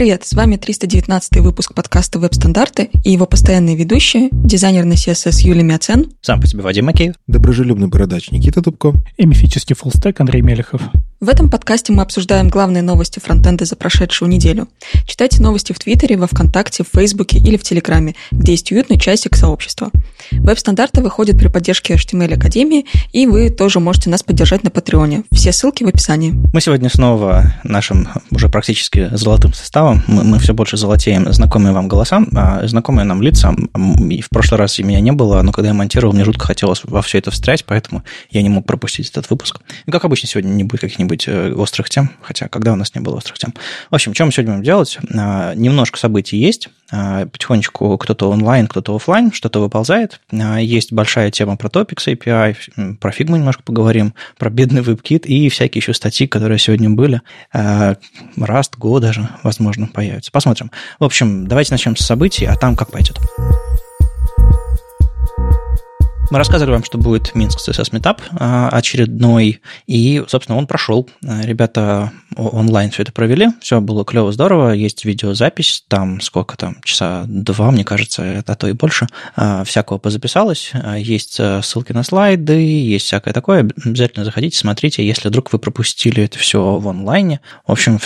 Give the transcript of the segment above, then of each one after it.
привет! С вами 319 выпуск подкаста «Веб-стандарты» и его постоянные ведущие, дизайнер на CSS Юлия Мяцен. Сам по себе Вадим Макеев. Доброжелюбный бородач Никита Дубко. И мифический фуллстек Андрей Мелехов. В этом подкасте мы обсуждаем главные новости фронтенда за прошедшую неделю. Читайте новости в Твиттере, во Вконтакте, в Фейсбуке или в Телеграме, где есть уютный часик сообщества. Веб-стандарты выходят при поддержке HTML Академии, и вы тоже можете нас поддержать на Патреоне. Все ссылки в описании. Мы сегодня снова нашим уже практически золотым составом, мы, мы все больше золотеем знакомые вам голоса, а знакомые нам лица. И в прошлый раз меня не было, но когда я монтировал, мне жутко хотелось во все это встрять, поэтому я не мог пропустить этот выпуск. И как обычно, сегодня не будет каких-нибудь каких-нибудь э, острых тем, хотя когда у нас не было острых тем. В общем, что мы сегодня будем делать? А, немножко событий есть, а, потихонечку кто-то онлайн, кто-то офлайн, что-то выползает. А, есть большая тема про Topics API, про Figma немножко поговорим, про бедный WebKit и всякие еще статьи, которые сегодня были. Rust, Go даже, возможно, появятся. Посмотрим. В общем, давайте начнем с событий, а там как пойдет. Мы рассказывали вам, что будет Минск CSS Meetup а, очередной, и, собственно, он прошел. А, ребята онлайн все это провели, все было клево, здорово, есть видеозапись, там сколько там, часа два, мне кажется, а то и больше, а, всякого позаписалось, есть ссылки на слайды, есть всякое такое, обязательно заходите, смотрите, если вдруг вы пропустили это все в онлайне. В общем,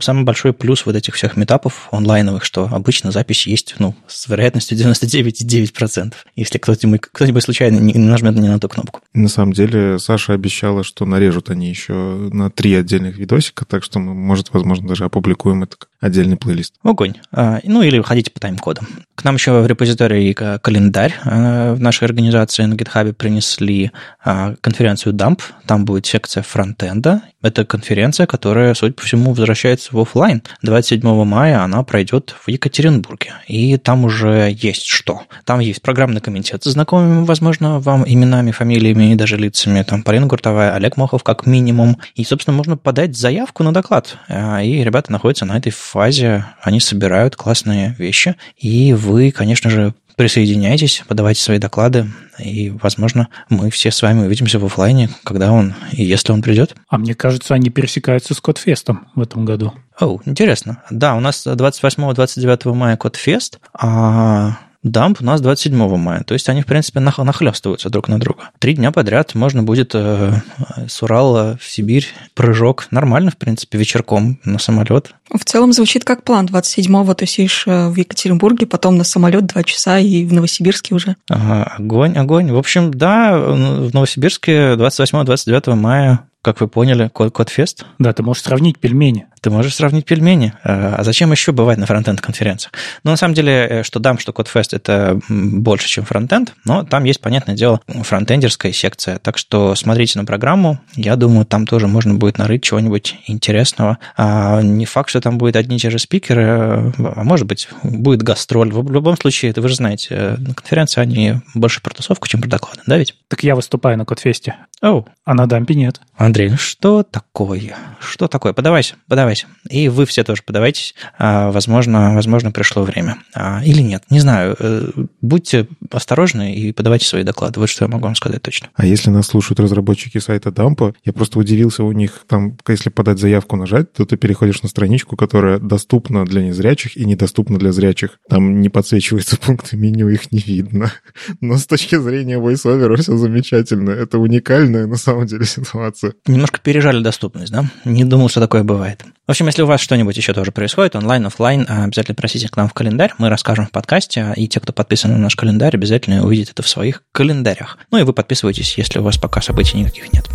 самый большой плюс вот этих всех метапов онлайновых, что обычно запись есть, ну, с вероятностью 99,9%. Если кто-нибудь, кто-нибудь случайно не нажмет не на ту кнопку. На самом деле, Саша обещала, что нарежут они еще на три отдельных видосика, так что мы, может, возможно, даже опубликуем это отдельный плейлист. Огонь. А, ну, или ходите по тайм-кодам. К нам еще в репозитории календарь а, в нашей организации на GitHub принесли а, конференцию Dump. Там будет секция фронтенда. Это конференция, которая, судя по всему, возвращается в офлайн. 27 мая она пройдет в Екатеринбурге. И там уже есть что. Там есть программный комитет с знакомыми, возможно, вам именами, фамилиями и даже лицами. Там Полина Гуртовая, Олег Мохов как минимум. И, собственно, можно подать заявку на доклад. И ребята находятся на этой фазе, они собирают классные вещи. И вы, конечно же, присоединяйтесь, подавайте свои доклады, и, возможно, мы все с вами увидимся в офлайне, когда он и если он придет. А мне кажется, они пересекаются с Кодфестом в этом году. О, интересно. Да, у нас 28-29 мая Кодфест, а Дамп у нас 27 мая. То есть они, в принципе, нах- нахлестываются друг на друга. Три дня подряд можно будет э, с Урала в Сибирь прыжок. Нормально, в принципе, вечерком на самолет. В целом звучит как план. 27-го тусишь э, в Екатеринбурге, потом на самолет два часа и в Новосибирске уже. Ага, огонь, огонь. В общем, да, в Новосибирске 28-29 мая как вы поняли, код, код фест. Да, ты можешь сравнить пельмени. Ты можешь сравнить пельмени. А, а зачем еще бывать на фронтенд конференциях? Ну, на самом деле, э, что дам, что CodeFest это больше, чем фронтенд, но там есть, понятное дело, фронтендерская секция. Так что смотрите на программу. Я думаю, там тоже можно будет нарыть чего-нибудь интересного. А не факт, что там будет одни и те же спикеры, а может быть, будет гастроль. В любом случае, это вы же знаете, э, на конференции они больше про тусовку, чем про доклады, да ведь? Так я выступаю на CodeFest. Оу. А на дампе нет. Андрей, ну что такое? Что такое? Подавайся, подавайся. И вы все тоже подавайтесь. А, возможно, возможно, пришло время. А, или нет, не знаю. Э, будьте осторожны и подавайте свои доклады. Вот что я могу вам сказать точно. А если нас слушают разработчики сайта Дампа, я просто удивился у них, там, если подать заявку нажать, то ты переходишь на страничку, которая доступна для незрячих и недоступна для зрячих. Там не подсвечиваются пункты меню, их не видно. Но с точки зрения voiceover все замечательно. Это уникальная на самом деле ситуация немножко пережали доступность, да? Не думал, что такое бывает. В общем, если у вас что-нибудь еще тоже происходит, онлайн, офлайн, а, обязательно просите к нам в календарь, мы расскажем в подкасте, и те, кто подписан на наш календарь, обязательно увидят это в своих календарях. Ну и вы подписывайтесь, если у вас пока событий никаких нет.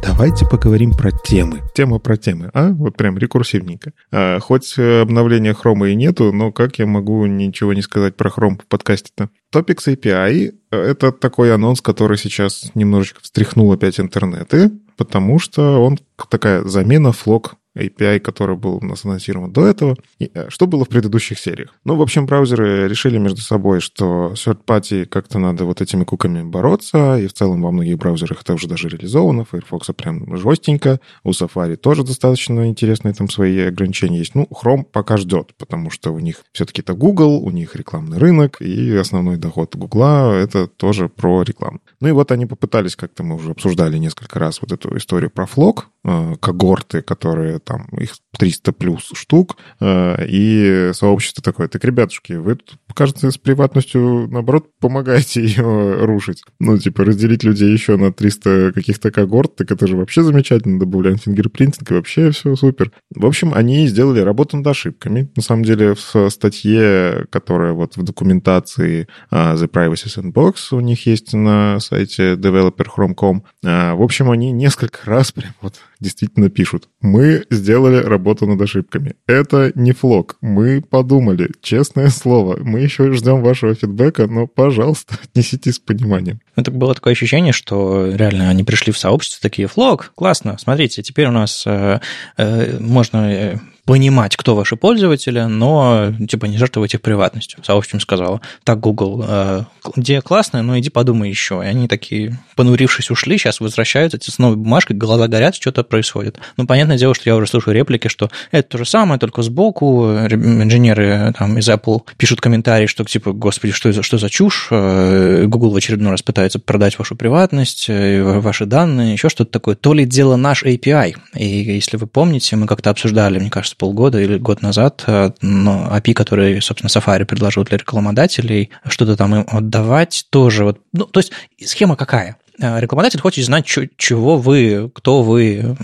Давайте поговорим про темы. Тема про темы, а? Вот прям рекурсивненько. А, хоть обновления хрома и нету, но как я могу ничего не сказать про хром в подкасте-то? Topics API — это такой анонс, который сейчас немножечко встряхнул опять интернеты, потому что он такая замена флог API, который был у до этого. И, э, что было в предыдущих сериях? Ну, в общем, браузеры решили между собой, что third party как-то надо вот этими куками бороться, и в целом во многих браузерах это уже даже реализовано, Firefox прям жестенько, у Safari тоже достаточно интересные там свои ограничения есть. Ну, Chrome пока ждет, потому что у них все-таки это Google, у них рекламный рынок, и основной доход Google это тоже про рекламу. Ну и вот они попытались, как-то мы уже обсуждали несколько раз вот эту историю про флог, э, когорты, которые там, их 300 плюс штук, э, и сообщество такое, так, ребятушки, вы кажется, с приватностью, наоборот, помогаете ее рушить. Ну, типа, разделить людей еще на 300 каких-то когорт, так это же вообще замечательно, добавляем фингерпринтинг, и вообще все супер. В общем, они сделали работу над ошибками. На самом деле, в статье, которая вот в документации uh, The Privacy Sandbox у них есть на сайте developer.chrome.com, uh, в общем, они несколько раз прям вот действительно пишут. Мы сделали работу над ошибками. Это не флог. Мы подумали. Честное слово. Мы еще ждем вашего фидбэка, но, пожалуйста, отнеситесь с пониманием. Это было такое ощущение, что реально они пришли в сообщество, такие, флог, классно, смотрите, теперь у нас э, э, можно э, понимать, кто ваши пользователи, но типа не жертвовать их приватностью. Сообществом сказала, так, Google, э, идея классная, но иди подумай еще. И они такие, понурившись, ушли, сейчас возвращаются с новой бумажкой, глаза горят, что-то происходит. Ну, понятное дело, что я уже слушаю реплики, что это то же самое, только сбоку. Инженеры там, из Apple пишут комментарии, что типа, господи, что, за, что за чушь? Э, Google в очередной раз пытается продать вашу приватность, э, ваши данные, еще что-то такое. То ли дело наш API. И если вы помните, мы как-то обсуждали, мне кажется, полгода или год назад э, но API, который, собственно, Safari предложил для рекламодателей, что-то там им отдавать тоже. Вот, ну, то есть схема какая? Э, рекламодатель хочет знать, чего вы, кто вы,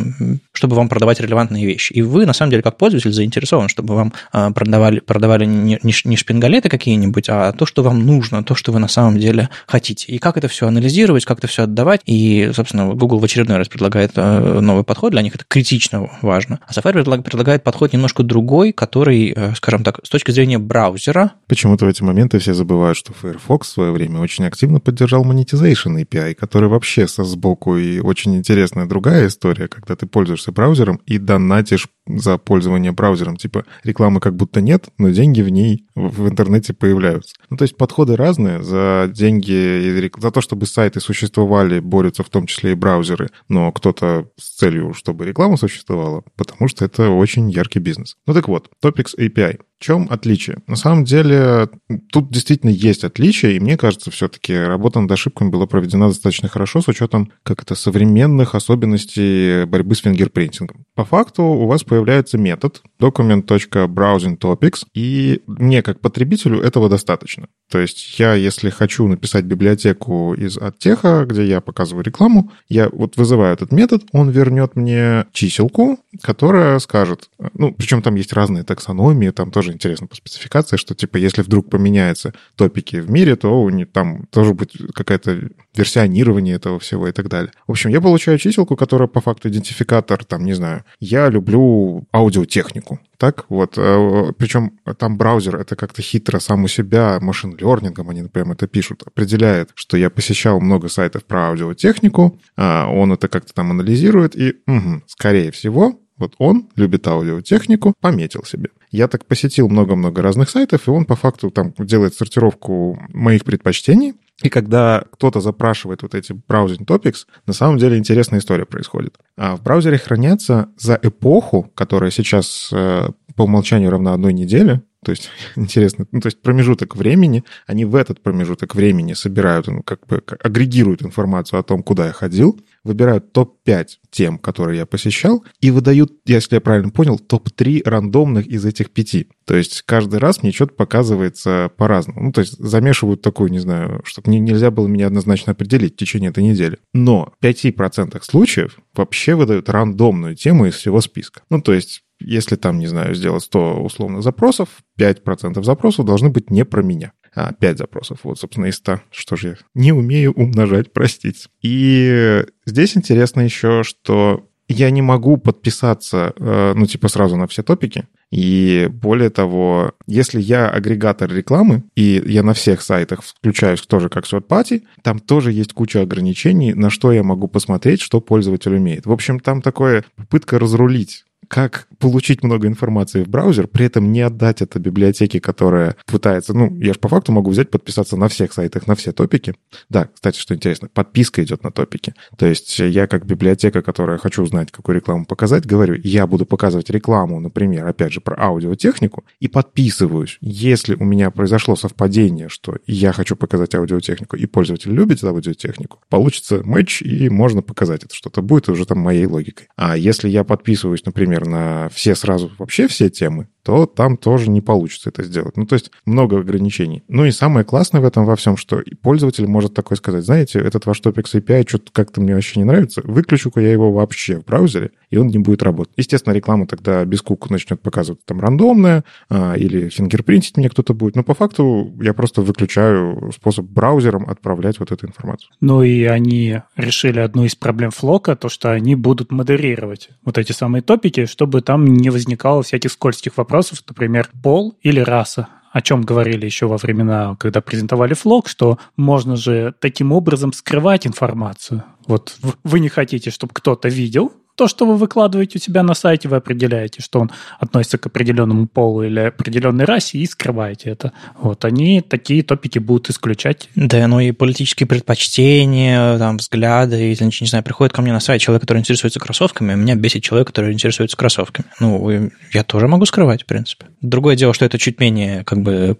чтобы вам продавать релевантные вещи. И вы, на самом деле, как пользователь, заинтересован, чтобы вам э, продавали, продавали не, шпингалеты какие-нибудь, а то, что вам нужно, то, что вы на самом деле хотите. И как это все анализировать, как это все отдавать. И, собственно, Google в очередной раз предлагает э, новый подход, для них это критично важно. А Safari предлагает подход немножко другой, который, скажем так, с точки зрения браузера. Почему-то в эти моменты все забывают, что Firefox в свое время очень активно поддержал monetization API, который вообще со сбоку и очень интересная другая история, когда ты пользуешься браузером и донатишь за пользование браузером. Типа рекламы как будто нет, но деньги в ней в интернете появляются. Ну, то есть подходы разные. За деньги, за то, чтобы сайты существовали, борются в том числе и браузеры, но кто-то с целью, чтобы реклама существовала, потому что это очень яркий бизнес. Ну так вот, Topics API. В чем отличие? На самом деле, тут действительно есть отличие, и мне кажется, все-таки работа над ошибками была проведена достаточно хорошо с учетом как это современных особенностей борьбы с фингерпринтингом. По факту у вас появляется метод document.browsingtopics, и мне как потребителю этого достаточно. То есть я, если хочу написать библиотеку из оттеха, где я показываю рекламу, я вот вызываю этот метод, он вернет мне чиселку, которая скажет, ну, причем там есть разные таксономии, там тоже интересно по спецификации, что типа если вдруг поменяются топики в мире, то у них там тоже будет какая-то версионирование этого всего и так далее. В общем, я получаю чиселку, которая по факту идентификатор, там, не знаю, я люблю аудиотехнику, так? Вот. Э, Причем там браузер это как-то хитро сам у себя, машин лернингом они, например, это пишут, определяет, что я посещал много сайтов про аудиотехнику, а он это как-то там анализирует, и, угу, скорее всего, вот он любит аудиотехнику, пометил себе. Я так посетил много-много разных сайтов, и он по факту там делает сортировку моих предпочтений, и когда кто-то запрашивает вот эти browsing topics, на самом деле интересная история происходит. А в браузере хранятся за эпоху, которая сейчас э, по умолчанию равна одной неделе, то есть, интересно, ну, то есть промежуток времени, они в этот промежуток времени собирают, ну, как бы агрегируют информацию о том, куда я ходил, выбирают топ-5 тем, которые я посещал, и выдают, если я правильно понял, топ-3 рандомных из этих пяти. То есть каждый раз мне что-то показывается по-разному. Ну, то есть замешивают такую, не знаю, чтобы не, нельзя было меня однозначно определить в течение этой недели. Но в 5% случаев вообще выдают рандомную тему из всего списка. Ну, то есть если там, не знаю, сделать 100 условных запросов, 5% запросов должны быть не про меня. А, 5 запросов. Вот, собственно, из 100. Что же я не умею умножать, простите. И здесь интересно еще, что я не могу подписаться, э, ну, типа, сразу на все топики. И более того, если я агрегатор рекламы, и я на всех сайтах включаюсь тоже как third party, там тоже есть куча ограничений, на что я могу посмотреть, что пользователь умеет. В общем, там такое попытка разрулить как получить много информации в браузер, при этом не отдать это библиотеке, которая пытается... Ну, я же по факту могу взять, подписаться на всех сайтах, на все топики. Да, кстати, что интересно, подписка идет на топики. То есть я как библиотека, которая хочу узнать, какую рекламу показать, говорю, я буду показывать рекламу, например, опять же, про аудиотехнику, и подписываюсь. Если у меня произошло совпадение, что я хочу показать аудиотехнику, и пользователь любит аудиотехнику, получится матч, и можно показать это что-то будет уже там моей логикой. А если я подписываюсь, например, на все сразу, вообще все темы, то там тоже не получится это сделать. Ну, то есть много ограничений. Ну и самое классное в этом во всем, что пользователь может такой сказать, знаете, этот ваш Topics API что-то как-то мне вообще не нравится, выключу-ка я его вообще в браузере, и он не будет работать. Естественно, реклама тогда без куку начнет показывать там рандомная, а, или фингерпринтить мне кто-то будет, но по факту я просто выключаю способ браузером отправлять вот эту информацию. Ну и они решили одну из проблем флока, то, что они будут модерировать вот эти самые топики, чтобы там не возникало всяких скользких вопросов, например, пол или раса о чем говорили еще во времена, когда презентовали флог, что можно же таким образом скрывать информацию. Вот вы не хотите, чтобы кто-то видел, то, что вы выкладываете у себя на сайте, вы определяете, что он относится к определенному полу или определенной расе, и скрываете это. Вот они такие топики будут исключать. Да, ну и политические предпочтения, там, взгляды, если, не знаю, приходит ко мне на сайт человек, который интересуется кроссовками, меня бесит человек, который интересуется кроссовками. Ну, я тоже могу скрывать, в принципе. Другое дело, что это чуть менее, как бы,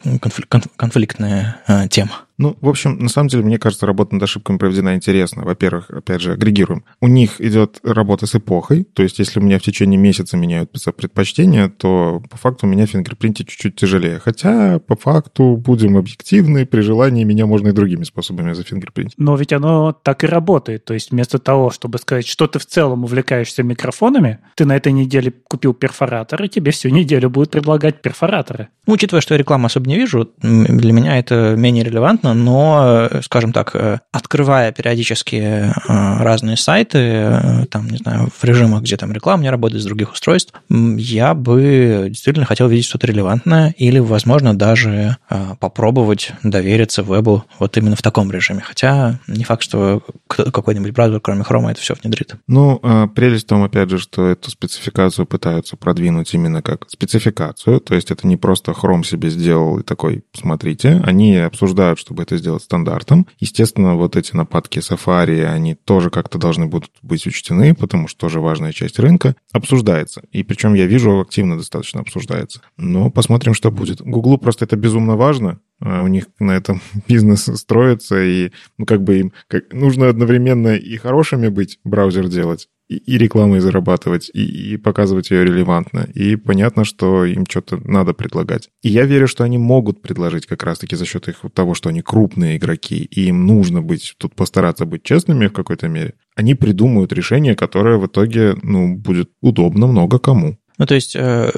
конфликтная э, тема. Ну, в общем, на самом деле, мне кажется, работа над ошибками проведена интересно. Во-первых, опять же, агрегируем. У них идет работа с эпохой, то есть если у меня в течение месяца меняют предпочтения, то по факту у меня фингерпринтить чуть-чуть тяжелее. Хотя, по факту, будем объективны, при желании меня можно и другими способами зафингерпринтить. Но ведь оно так и работает. То есть вместо того, чтобы сказать, что ты в целом увлекаешься микрофонами, ты на этой неделе купил перфоратор, и тебе всю неделю будут предлагать перфораторы. Ну, учитывая, что я рекламу особо не вижу, для меня это менее релевантно, но, скажем так, э, открывая периодически э, разные сайты, э, там, не знаю, в режимах, где там реклама не работает с других устройств, я бы действительно хотел видеть что-то релевантное или, возможно, даже попробовать довериться вебу вот именно в таком режиме. Хотя не факт, что какой-нибудь браузер, кроме Chrome, это все внедрит. Ну, прелесть в том, опять же, что эту спецификацию пытаются продвинуть именно как спецификацию, то есть это не просто Chrome себе сделал и такой, смотрите, они обсуждают, чтобы чтобы это сделать стандартом. Естественно, вот эти нападки Safari, они тоже как-то должны будут быть учтены, потому что тоже важная часть рынка обсуждается. И причем я вижу, активно достаточно обсуждается. Но посмотрим, что будет. Гуглу просто это безумно важно, а у них на этом бизнес строится, и ну, как бы им как, нужно одновременно и хорошими быть, браузер делать, и, рекламой зарабатывать, и, и показывать ее релевантно. И понятно, что им что-то надо предлагать. И я верю, что они могут предложить как раз-таки за счет их того, что они крупные игроки, и им нужно быть, тут постараться быть честными в какой-то мере. Они придумают решение, которое в итоге, ну, будет удобно много кому. Ну, то есть э,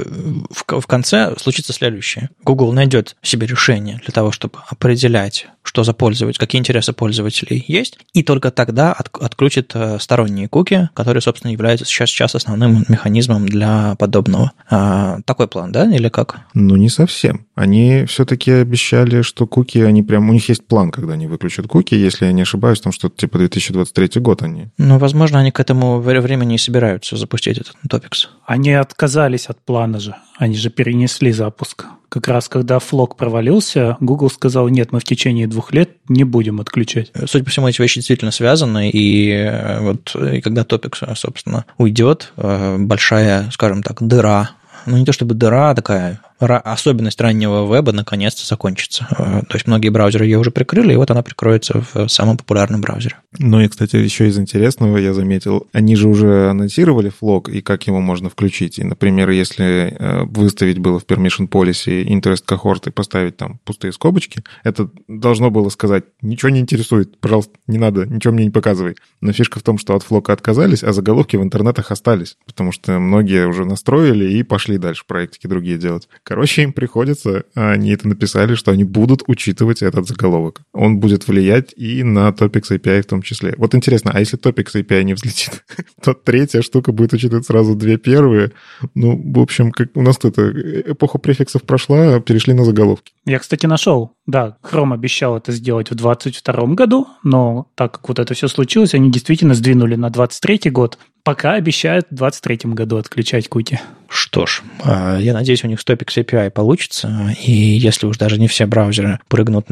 в, в конце случится следующее. Google найдет себе решение для того, чтобы определять, что за пользователь, какие интересы пользователей есть, и только тогда от, отключит э, сторонние куки, которые, собственно, являются сейчас, сейчас основным механизмом для подобного. А, такой план, да, или как? Ну, не совсем. Они все-таки обещали, что куки, они прям, у них есть план, когда они выключат куки, если я не ошибаюсь, там что-то типа 2023 год они. Ну, возможно, они к этому времени и собираются запустить этот топикс. Они отказались от плана же. Они же перенесли запуск. Как раз когда флок провалился, Google сказал, нет, мы в течение двух лет не будем отключать. Судя по всему, эти вещи действительно связаны, и э, вот и когда топик, собственно, уйдет, э, большая, скажем так, дыра ну не то чтобы дыра, а такая особенность раннего веба наконец-то закончится. Э, то есть многие браузеры ее уже прикрыли, и вот она прикроется в самом популярном браузере. Ну и, кстати, еще из интересного я заметил, они же уже анонсировали флог и как его можно включить. И, например, если э, выставить было в permission policy interest cohort и поставить там пустые скобочки, это должно было сказать, ничего не интересует, пожалуйста, не надо, ничего мне не показывай. Но фишка в том, что от флока отказались, а заголовки в интернетах остались, потому что многие уже настроили и пошли дальше проектики другие делать. Короче, им приходится, они это написали, что они будут учитывать этот заголовок. Он будет влиять и на Topics API в том числе. Вот интересно, а если Topics API не взлетит, то третья штука будет учитывать сразу две первые. Ну, в общем, как у нас тут эпоха префиксов прошла, перешли на заголовки. Я, кстати, нашел Да, Chrome обещал это сделать в 2022 году, но так как вот это все случилось, они действительно сдвинули на 2023 год. Пока обещают в 2023 году отключать куки. Что ж, а, я надеюсь, у них с API получится, и если уж даже не все браузеры прыгнут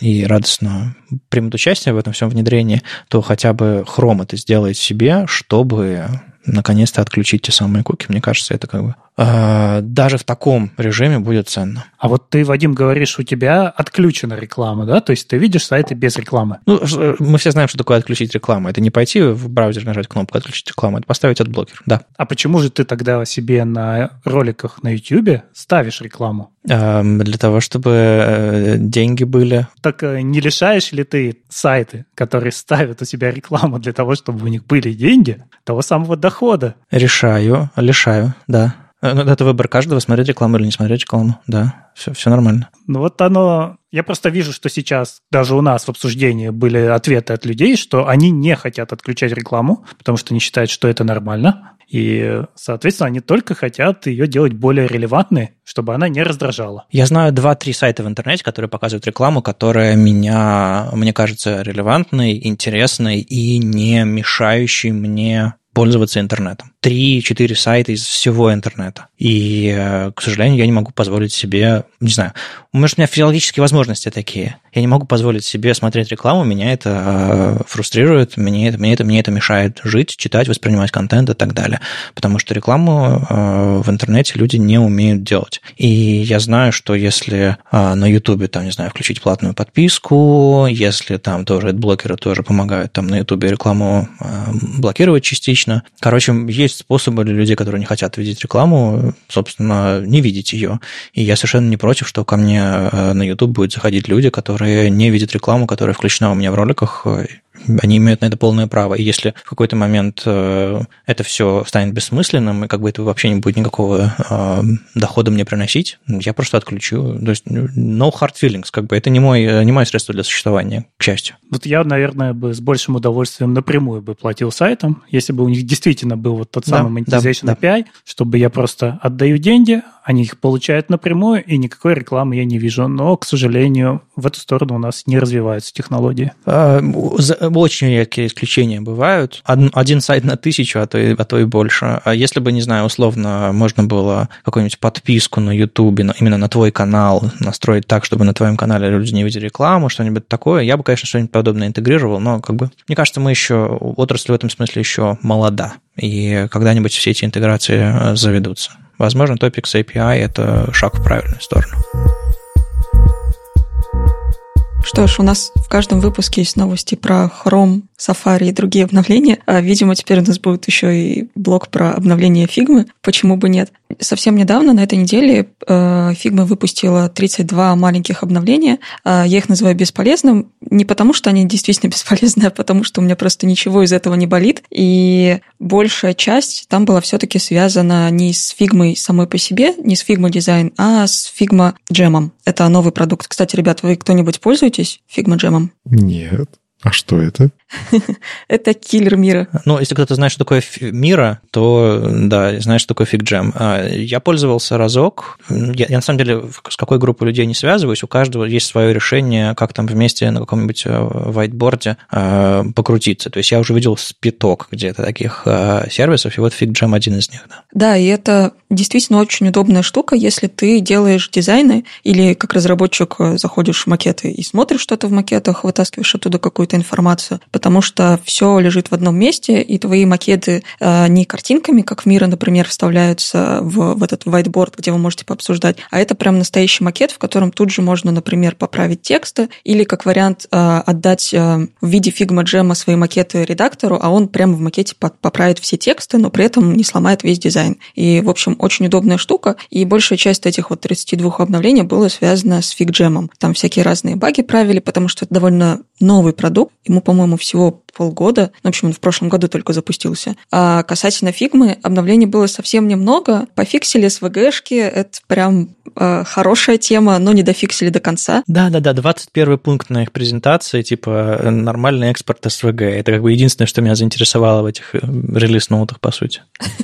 и радостно примут участие в этом всем внедрении, то хотя бы Chrome это сделает себе, чтобы наконец-то отключить те самые куки. Мне кажется, это как бы даже в таком режиме будет ценно. А вот ты, Вадим, говоришь, у тебя отключена реклама, да? То есть ты видишь сайты без рекламы? Ну, э, мы все знаем, что такое отключить рекламу. Это не пойти в браузер нажать кнопку «Отключить рекламу», это поставить адблокер, да. А почему же ты тогда себе на роликах на YouTube ставишь рекламу? Э, для того, чтобы э, деньги были. Так э, не лишаешь ли ты сайты, которые ставят у себя рекламу для того, чтобы у них были деньги, того самого дохода? Решаю, лишаю, да. Э, ну, это выбор каждого, смотреть рекламу или не смотреть рекламу, да, все, все нормально. Ну вот оно... Я просто вижу, что сейчас даже у нас в обсуждении были ответы от людей, что они не хотят отключать рекламу, потому что они считают, что это нормально. И, соответственно, они только хотят ее делать более релевантной, чтобы она не раздражала. Я знаю два-три сайта в интернете, которые показывают рекламу, которая меня, мне кажется, релевантной, интересной и не мешающей мне пользоваться интернетом. Три-четыре сайта из всего интернета. И, э, к сожалению, я не могу позволить себе, не знаю, может, у меня физиологические возможности такие. Я не могу позволить себе смотреть рекламу, меня это э, фрустрирует, мне это, мне это, мне это мешает жить, читать, воспринимать контент и так далее. Потому что рекламу э, в интернете люди не умеют делать. И я знаю, что если на YouTube, там, не знаю, включить платную подписку, если там тоже блокеры тоже помогают там на YouTube рекламу блокировать частично. Короче, есть способы для людей, которые не хотят видеть рекламу, собственно, не видеть ее. И я совершенно не против, что ко мне э, на YouTube будет заходить люди, которые не видят рекламу, которая включена у меня в роликах, они имеют на это полное право. И если в какой-то момент э, это все станет бессмысленным, и как бы это вообще не будет никакого э, дохода мне приносить, я просто отключу. То есть no hard feelings, как бы это не, мой, не мое средство для существования, к счастью. Вот я, наверное, бы с большим удовольствием напрямую бы платил сайтам, если бы у них действительно был вот тот самый да, monetization да, API, да. чтобы я просто отдаю деньги, они их получают напрямую, и никакой рекламы я не вижу. Но, к сожалению, в эту сторону у нас не развиваются технологии. А, очень редкие исключения бывают. Один сайт на тысячу, а то и, а то и больше. А если бы, не знаю, условно, можно было какую-нибудь подписку на YouTube, именно на твой канал, настроить так, чтобы на твоем канале люди не видели рекламу, что-нибудь такое, я бы, конечно, что-нибудь подобное интегрировал, но как бы, мне кажется, мы еще, отрасль в этом смысле еще молода. И когда-нибудь все эти интеграции э, заведутся. Возможно, Topics API – это шаг в правильную сторону. Что ж, у нас в каждом выпуске есть новости про Chrome, Safari и другие обновления. А, видимо, теперь у нас будет еще и блок про обновление Figma. Почему бы нет? Совсем недавно, на этой неделе, э, Figma выпустила 32 маленьких обновления. А, я их называю бесполезным не потому, что они действительно бесполезны, а потому, что у меня просто ничего из этого не болит. И большая часть там была все-таки связана не с Figma самой по себе, не с Figma дизайн, а с Figma Jam. Это новый продукт. Кстати, ребят, вы кто-нибудь пользуетесь Figma Jam? Нет. А что это? это киллер мира. Ну, если кто-то знает, что такое мира, то, да, знает, что такое фигджем. А, я пользовался разок. Я, я, на самом деле, с какой группой людей не связываюсь. У каждого есть свое решение, как там вместе на каком-нибудь вайтборде э, покрутиться. То есть я уже видел спиток где-то таких э, сервисов, и вот фигджем один из них. Да. да, и это действительно очень удобная штука, если ты делаешь дизайны или как разработчик заходишь в макеты и смотришь что-то в макетах, вытаскиваешь оттуда какую-то какую-то информацию, потому что все лежит в одном месте, и твои макеты э, не картинками, как в Мира, например, вставляются в, в этот whiteboard, где вы можете пообсуждать, а это прям настоящий макет, в котором тут же можно, например, поправить тексты или, как вариант, э, отдать э, в виде Figma Jam свои макеты редактору, а он прямо в макете поправит все тексты, но при этом не сломает весь дизайн. И, в общем, очень удобная штука, и большая часть этих вот 32 обновлений была связана с FigJam. Там всякие разные баги правили, потому что это довольно новый продукт, ему, по-моему, всего полгода. В общем, он в прошлом году только запустился. А касательно фигмы, обновлений было совсем немного. Пофиксили SVG-шки, это прям э, хорошая тема, но не дофиксили до конца. Да-да-да, 21 пункт на их презентации, типа нормальный экспорт SVG. Это как бы единственное, что меня заинтересовало в этих э, релиз-ноутах, по сути.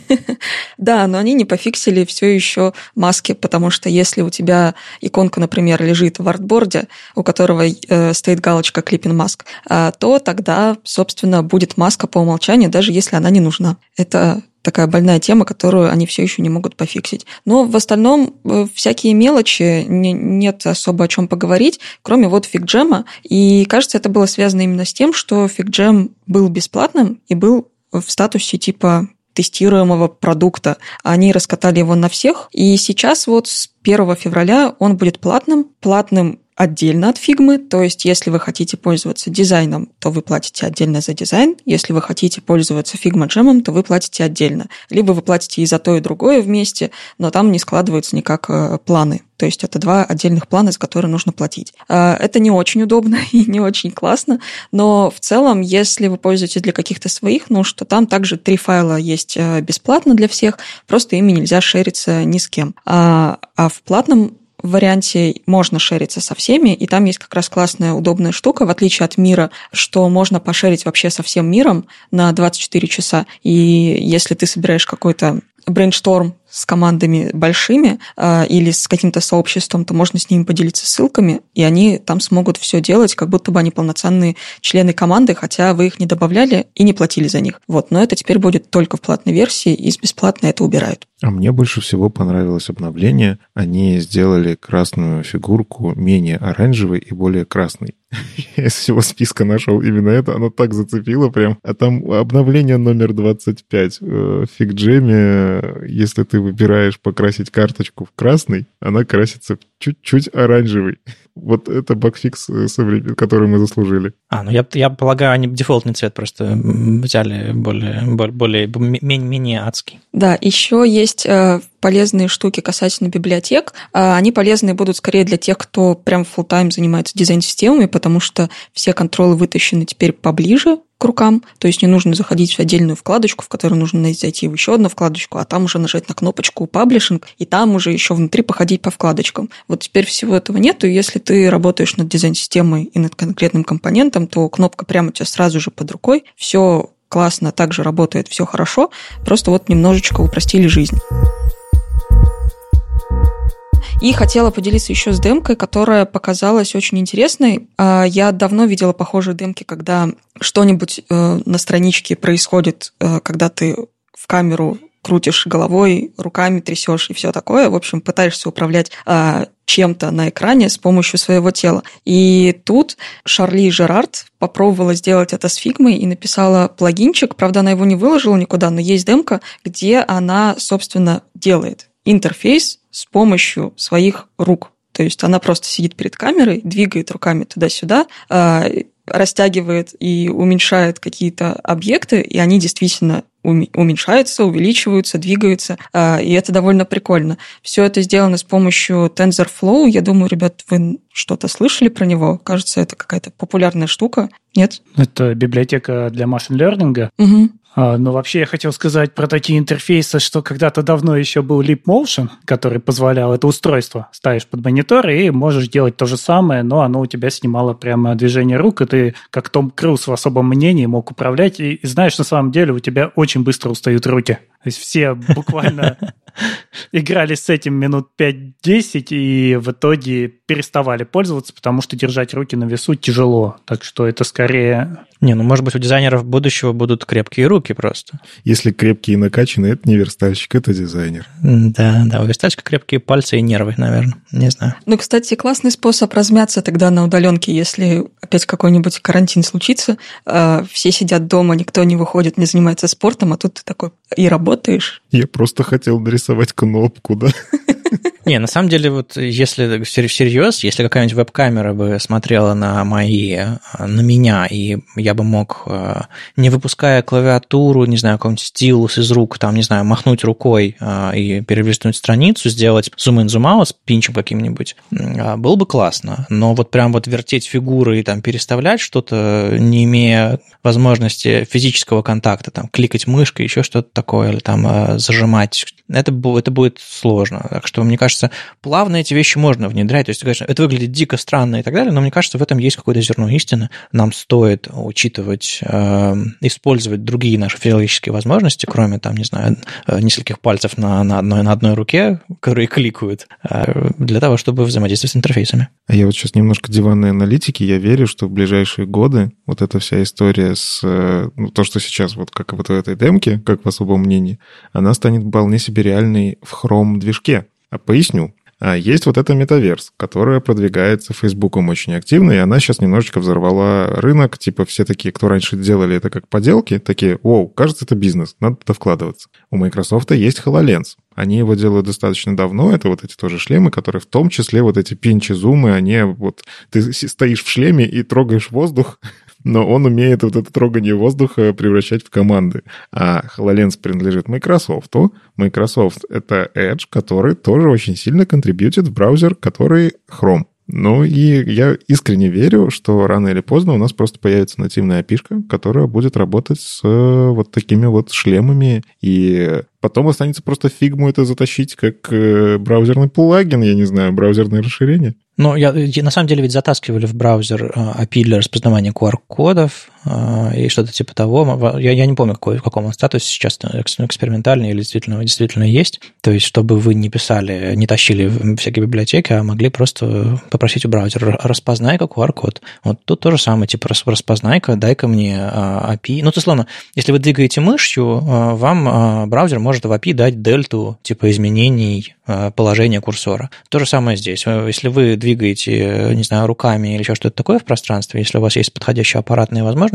Да, но они не пофиксили все еще маски, потому что если у тебя иконка, например, лежит в артборде, у которого э, стоит галочка Clipping Mask, э, то тогда, собственно, будет маска по умолчанию, даже если она не нужна. Это такая больная тема, которую они все еще не могут пофиксить. Но в остальном э, всякие мелочи, не, нет особо о чем поговорить, кроме вот фигджема. И кажется, это было связано именно с тем, что фигджем был бесплатным и был в статусе типа тестируемого продукта. Они раскатали его на всех, и сейчас вот с 1 февраля он будет платным. Платным отдельно от фигмы, то есть если вы хотите пользоваться дизайном, то вы платите отдельно за дизайн, если вы хотите пользоваться FigJam ом, то вы платите отдельно. Либо вы платите и за то, и другое вместе, но там не складываются никак э, планы. То есть это два отдельных плана, за которые нужно платить. Э, это не очень удобно и не очень классно, но в целом, если вы пользуетесь для каких-то своих нужд, то там также три файла есть э, бесплатно для всех, просто ими нельзя шериться ни с кем. А, а в платном варианте можно шериться со всеми, и там есть как раз классная, удобная штука, в отличие от Miro, что можно пошерить вообще со всем миром на 24 часа. И если ты собираешь какой-то brainstorm с командами большими э, или с каким-то сообществом, то можно с ними поделиться ссылками, и они там смогут все делать, как будто бы они полноценные члены команды, хотя вы их не добавляли и не платили за них. Вот, но это теперь будет только в платной версии, и с бесплатной это убирают. А мне больше всего понравилось обновление. Они сделали красную фигурку менее оранжевой и более красной. Я из всего списка нашел именно это, оно так зацепило прям. А там обновление номер 25. В фигджеме, если ты выбираешь покрасить карточку в красный, она красится чуть-чуть оранжевый. Вот это багфикс, э, который мы заслужили. А, ну я, я полагаю, они дефолтный цвет просто взяли более, более, более менее адский. Да, еще есть э, полезные штуки касательно библиотек. А, они полезны будут скорее для тех, кто прям full тайм занимается дизайн-системами, потому что все контролы вытащены теперь поближе к рукам, то есть не нужно заходить в отдельную вкладочку, в которую нужно зайти в еще одну вкладочку, а там уже нажать на кнопочку «Паблишинг», и там уже еще внутри походить по вкладочкам. Вот теперь всего этого нету, и если ты работаешь над дизайн-системой и над конкретным компонентом, то кнопка прямо у тебя сразу же под рукой, все классно, также работает, все хорошо, просто вот немножечко упростили жизнь. И хотела поделиться еще с демкой, которая показалась очень интересной. А, я давно видела похожие демки, когда что-нибудь э, на страничке происходит, э, когда ты в камеру крутишь головой, руками трясешь и все такое. В общем, пытаешься управлять а, чем-то на экране с помощью своего тела. И тут Шарли Жерард попробовала сделать это с фигмой и написала плагинчик. Правда, она его не выложила никуда, но есть демка, где она, собственно, делает интерфейс с помощью своих рук. То есть она просто сидит перед камерой, двигает руками туда-сюда, а, растягивает и уменьшает какие-то объекты, и они действительно уменьшаются, увеличиваются, двигаются, а, и это довольно прикольно. Все это сделано с помощью TensorFlow. Я думаю, ребят, вы что-то слышали про него? Кажется, это какая-то популярная штука. Нет? Это библиотека для машин learning. Угу. А, но вообще я хотел сказать про такие интерфейсы, что когда-то давно еще был Leap Motion, который позволял это устройство. Ставишь под монитор и можешь делать то же самое, но оно у тебя снимало прямо движение рук, и ты, как Том Круз в особом мнении, мог управлять. И, и знаешь, на самом деле у тебя очень быстро устают руки. То есть все буквально играли с этим минут 5-10 и в итоге переставали пользоваться, потому что держать руки на весу тяжело. Так что это скорее... Не, ну, может быть, у дизайнеров будущего будут крепкие руки просто. Если крепкие и накачанные, это не верстальщик, это дизайнер. Да, да, у верстальщика крепкие пальцы и нервы, наверное. Не знаю. Ну, кстати, классный способ размяться тогда на удаленке, если опять какой-нибудь карантин случится, а, все сидят дома, никто не выходит, не занимается спортом, а тут ты такой и работаешь. Я просто хотел нарисовать кнопку, да? Не, на самом деле, вот если всерьез, если какая-нибудь веб-камера бы смотрела на мои, на меня, и я бы мог, э, не выпуская клавиатуру, не знаю, какой-нибудь стилус из рук, там, не знаю, махнуть рукой э, и перелистнуть страницу, сделать зум-ин, зум-аут с пинчем каким-нибудь, э, было бы классно. Но вот прям вот вертеть фигуры и там переставлять что-то, не имея возможности физического контакта, там, кликать мышкой, еще что-то такое, или там зажимать, это, это будет сложно. Так что, мне кажется, плавно эти вещи можно внедрять. То есть, конечно, это выглядит дико странно и так далее, но мне кажется, в этом есть какое-то зерно истины. Нам стоит учитывать, э, использовать другие наши физиологические возможности, кроме, там, не знаю, э, нескольких пальцев на, на, одной, на одной руке, которые кликают, э, для того, чтобы взаимодействовать с интерфейсами. А я вот сейчас немножко диванной аналитики. Я верю, что в ближайшие годы вот эта вся история с... Э, ну, то, что сейчас вот как вот в этой демке, как в особом мнении, она станет вполне себе реальной в Chrome движке. Поясню. А есть вот эта метаверс, которая продвигается Фейсбуком очень активно, и она сейчас немножечко взорвала рынок. Типа все такие, кто раньше делали это как поделки, такие, вау, кажется, это бизнес, надо туда вкладываться. У Microsoft есть HoloLens. Они его делают достаточно давно. Это вот эти тоже шлемы, которые в том числе вот эти пинчи-зумы, они вот... Ты стоишь в шлеме и трогаешь воздух, но он умеет вот это трогание воздуха превращать в команды. А HoloLens принадлежит Microsoft. Microsoft — это Edge, который тоже очень сильно контрибьютит в браузер, который Chrome. Ну и я искренне верю, что рано или поздно у нас просто появится нативная опишка, которая будет работать с э, вот такими вот шлемами, и потом останется просто фигму это затащить как э, браузерный плагин, я не знаю, браузерное расширение. Ну, я, на самом деле ведь затаскивали в браузер API э, для распознавания QR-кодов и что-то типа того. Я, я не помню, какой, в каком он статусе сейчас, э, экспериментальный или действительно, действительно есть. То есть, чтобы вы не писали, не тащили всякие библиотеки, а могли просто попросить у браузера, распознай-ка QR-код. Вот тут то же самое, типа распознай-ка, дай-ка мне API. Ну, то, словно, если вы двигаете мышью, вам браузер может в API дать дельту типа изменений положения курсора. То же самое здесь. Если вы двигаете, не знаю, руками или еще что-то такое в пространстве, если у вас есть подходящие аппаратные возможности,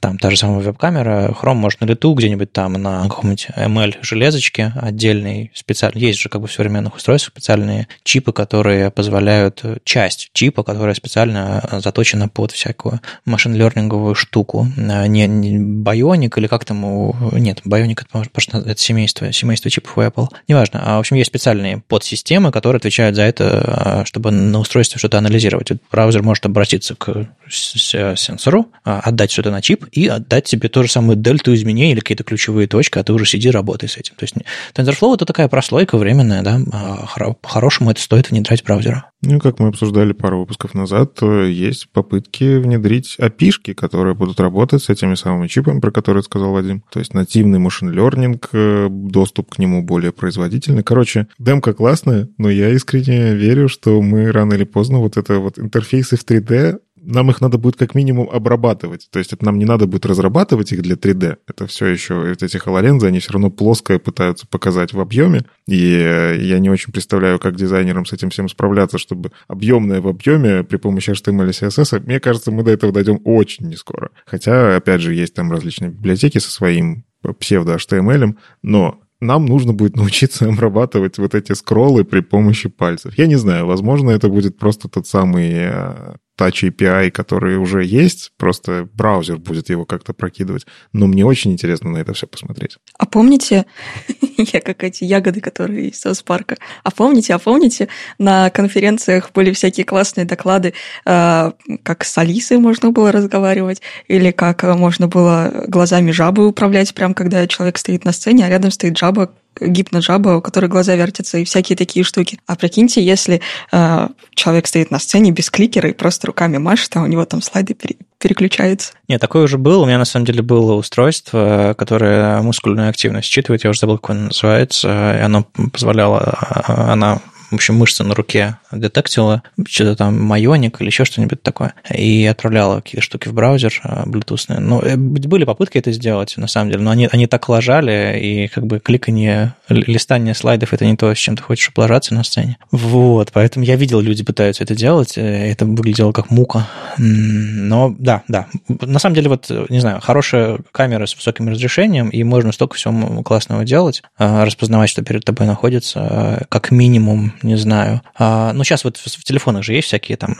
там та же самая веб-камера, Chrome может на лету где-нибудь там на каком-нибудь ML железочке отдельный, специальный, есть же как бы в современных устройствах специальные чипы, которые позволяют, часть чипа, которая специально заточена под всякую машин-лернинговую штуку. Не, не Bionic или как там, нет, Bionic это, может, это семейство, семейство чипов у Apple, неважно. А, в общем, есть специальные подсистемы, которые отвечают за это, чтобы на устройстве что-то анализировать. Браузер может обратиться к сенсору, а, отдать что-то на чип и отдать тебе ту же самую дельту изменений или какие-то ключевые точки, а ты уже сиди, работай с этим. То есть TensorFlow – это такая прослойка временная, да, а, по-хорошему это стоит внедрять в браузер. Ну, как мы обсуждали пару выпусков назад, есть попытки внедрить api которые будут работать с этими самыми чипами, про которые сказал Вадим. То есть нативный машин learning, э, доступ к нему более производительный. Короче, демка классная, но я искренне верю, что мы рано или поздно вот это вот интерфейсы в 3D нам их надо будет как минимум обрабатывать. То есть это нам не надо будет разрабатывать их для 3D. Это все еще, вот эти HoloLens, они все равно плоское пытаются показать в объеме. И э, я не очень представляю, как дизайнерам с этим всем справляться, чтобы объемное в объеме при помощи HTML и CSS. Мне кажется, мы до этого дойдем очень не скоро. Хотя, опять же, есть там различные библиотеки со своим псевдо-HTML, но нам нужно будет научиться обрабатывать вот эти скроллы при помощи пальцев. Я не знаю, возможно, это будет просто тот самый э, Touch API, который уже есть, просто браузер будет его как-то прокидывать. Но мне очень интересно на это все посмотреть. А помните, я как эти ягоды, которые из соцпарка, а помните, а помните, на конференциях были всякие классные доклады, э, как с Алисой можно было разговаривать, или как можно было глазами жабы управлять, прям когда человек стоит на сцене, а рядом стоит жаба, гипноджаба, у которой глаза вертятся и всякие такие штуки. А прикиньте, если э, человек стоит на сцене без кликера и просто руками машет, а у него там слайды пере переключаются. Нет, такое уже было. У меня на самом деле было устройство, которое мускульную активность считывает. Я уже забыл, как оно называется. И оно позволяло, она в общем, мышца на руке детектила, что-то там майоник или еще что-нибудь такое, и отправляла какие-то штуки в браузер Bluetooth. Ну, были попытки это сделать, на самом деле, но они, они так лажали, и как бы кликание, листание слайдов – это не то, с чем ты хочешь облажаться на сцене. Вот, поэтому я видел, люди пытаются это делать, это выглядело как мука. Но да, да. На самом деле, вот, не знаю, хорошая камера с высоким разрешением, и можно столько всего классного делать, распознавать, что перед тобой находится, как минимум, не знаю. А, ну, сейчас вот в телефонах же есть всякие там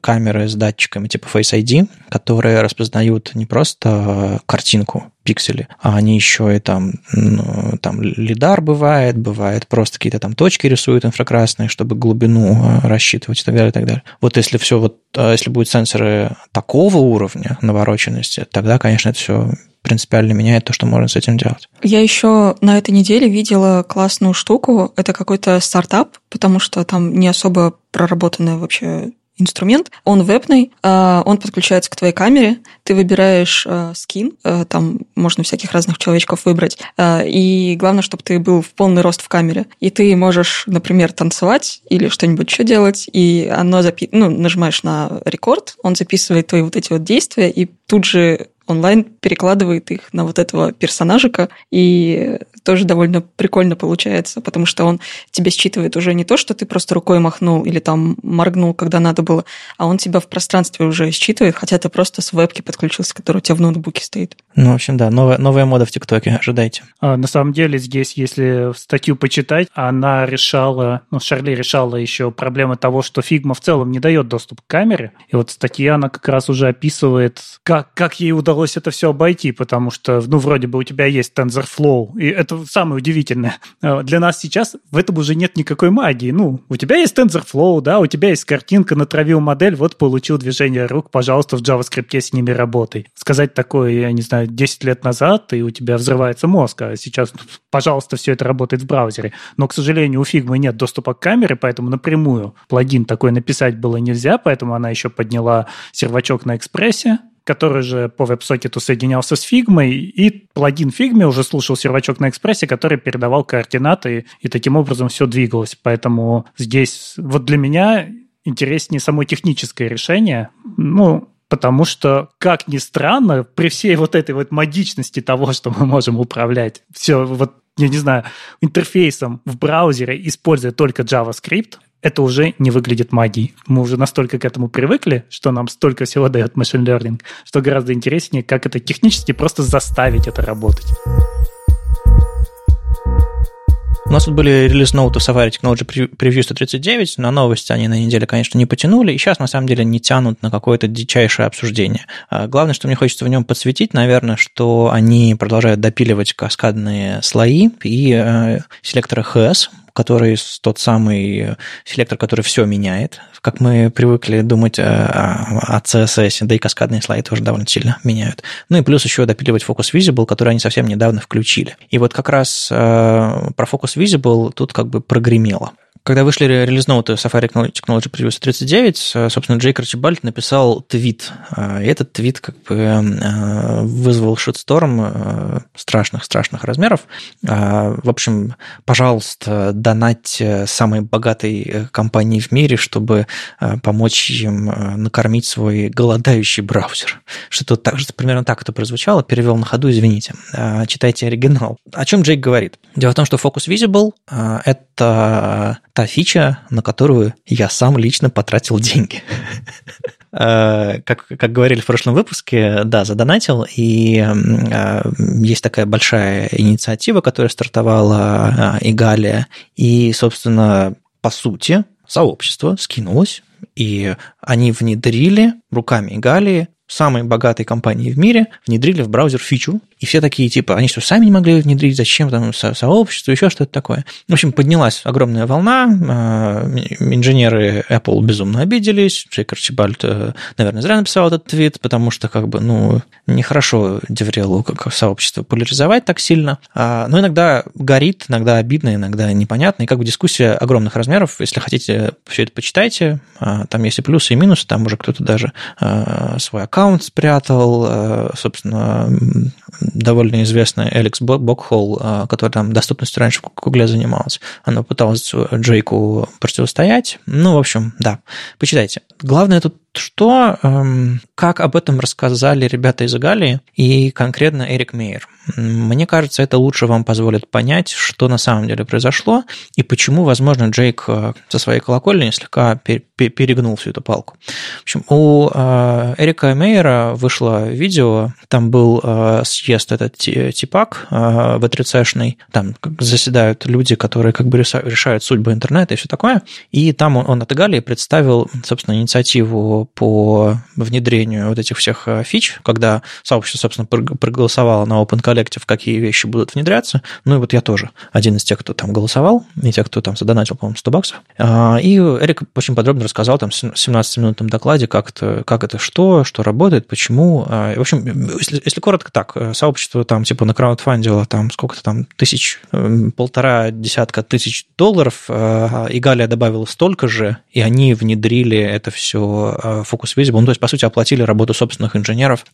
камеры с датчиками типа Face ID, которые распознают не просто картинку, пиксели, а они еще и там, ну, там лидар бывает, бывает просто какие-то там точки рисуют инфракрасные, чтобы глубину рассчитывать и так далее, и так далее. Вот если все вот, если будут сенсоры такого уровня навороченности, тогда, конечно, это все принципиально меняет то, что можно с этим делать. Я еще на этой неделе видела классную штуку. Это какой-то стартап, потому что там не особо проработанная вообще инструмент, он вебный, а, он подключается к твоей камере, ты выбираешь а, скин, а, там можно всяких разных человечков выбрать, и главное, чтобы ты был в полный рост в камере, и ты можешь, например, танцевать или что-нибудь еще делать, и оно запи... ну, нажимаешь на рекорд, он записывает твои вот эти вот действия, и тут же онлайн перекладывает их на вот этого персонажика, и тоже довольно прикольно получается, потому что он тебе считывает уже не то, что ты просто рукой махнул или там моргнул, когда надо было, а он тебя в пространстве уже считывает, хотя ты просто с вебки подключился, который у тебя в ноутбуке стоит. Ну, в общем, да, новая, новая мода в ТикТоке, ожидайте. А, на самом деле здесь, если статью почитать, она решала, ну, Шарли решала еще проблемы того, что Figma в целом не дает доступ к камере, и вот статья, она как раз уже описывает, как, как ей удалось удалось это все обойти, потому что, ну, вроде бы у тебя есть TensorFlow, и это самое удивительное. А, для нас сейчас в этом уже нет никакой магии. Ну, у тебя есть TensorFlow, да, у тебя есть картинка, натравил модель, вот получил движение рук, пожалуйста, в JavaScript с ними работай. Сказать такое, я не знаю, 10 лет назад, и у тебя взрывается мозг, а сейчас, пожалуйста, все это работает в браузере. Но, к сожалению, у Figma нет доступа к камере, поэтому напрямую плагин такой написать было нельзя, поэтому она еще подняла сервачок на экспрессе, который же по веб-сокету соединялся с Figma, и плагин Figma уже слушал сервачок на экспрессе, который передавал координаты, и таким образом все двигалось. Поэтому здесь вот для меня интереснее само техническое решение. Ну, потому что, как ни странно, при всей вот этой вот магичности того, что мы можем управлять, все вот я не знаю, интерфейсом в браузере, используя только JavaScript, это уже не выглядит магией. Мы уже настолько к этому привыкли, что нам столько всего дает machine learning, что гораздо интереснее, как это технически просто заставить это работать. У нас тут были релиз-ноуты в Safari Technology Preview 139, на новости они на неделе, конечно, не потянули, и сейчас, на самом деле, не тянут на какое-то дичайшее обсуждение. А главное, что мне хочется в нем подсветить, наверное, что они продолжают допиливать каскадные слои и э, HS, который тот самый селектор, который все меняет, как мы привыкли думать о, о CSS, да и каскадные слайды тоже довольно сильно меняют. Ну и плюс еще допиливать Focus Visible, который они совсем недавно включили. И вот как раз э, про Focus Visible тут как бы прогремело. Когда вышли релиз-ноуты Safari Technology Preview 39, собственно, Джейк Арчибальд написал твит. И этот твит как бы вызвал шутсторм страшных-страшных размеров. В общем, пожалуйста, донать самой богатой э, компании в мире, чтобы помочь им накормить свой голодающий браузер. Что-то так, что примерно так это прозвучало. Перевел на ходу, извините. Читайте оригинал. О чем Джейк говорит? Дело в том, что Focus Visible – это та фича, на которую я сам лично потратил деньги. Э, как, как говорили в прошлом выпуске, да, задонатил, и э, есть такая большая инициатива, которая стартовала э, Игалия, и, собственно, по сути, сообщество скинулось, и они внедрили руками Игалии самой богатой компании в мире внедрили в браузер фичу, и все такие, типа, они что, сами не могли внедрить, зачем там со сообщество, еще что-то такое. В общем, поднялась огромная волна, а, инженеры Apple безумно обиделись, Джейк Арчибальд, э, наверное, зря написал этот твит, потому что, как бы, ну, нехорошо Деврелу как сообщество поляризовать так сильно, а, но иногда горит, иногда обидно, иногда непонятно, и как бы дискуссия огромных размеров, если хотите, все это почитайте, а, там есть и плюсы, и минусы, там уже кто-то даже свой аккаунт спрятал, э, собственно, довольно известный Алекс Бокхолл, э, который там доступностью раньше в Гугле занимался, она пыталась Джейку противостоять. Ну, в общем, да, почитайте. Главное тут что, эм, как об этом рассказали ребята из Галии и конкретно Эрик Мейер. Мне кажется, это лучше вам позволит понять, что на самом деле произошло и почему, возможно, Джейк э, со своей колокольни слегка перегнул всю эту палку. В общем, у Эрика Мейера вышло видео, там был э, съезд этот типак в 3 там заседают люди, которые как бы решают судьбы интернета и все такое, и там он от Галии представил, собственно, инициативу по внедрению вот этих всех фич, когда сообщество, собственно, проголосовало на Open коллектив, какие вещи будут внедряться. Ну и вот я тоже один из тех, кто там голосовал, и тех, кто там задонатил, по-моему, 100 баксов. А, и Эрик очень подробно рассказал там в 17-минутном докладе, как это, как это что, что работает, почему. А, в общем, если, если коротко так, э, сообщество там типа на краудфандило там сколько-то там тысяч, э, полтора десятка тысяч долларов, а, и Галия добавила столько же, и они внедрили это все Focus Visible, ну, то есть, по сути, оплатили работу собственных инженеров,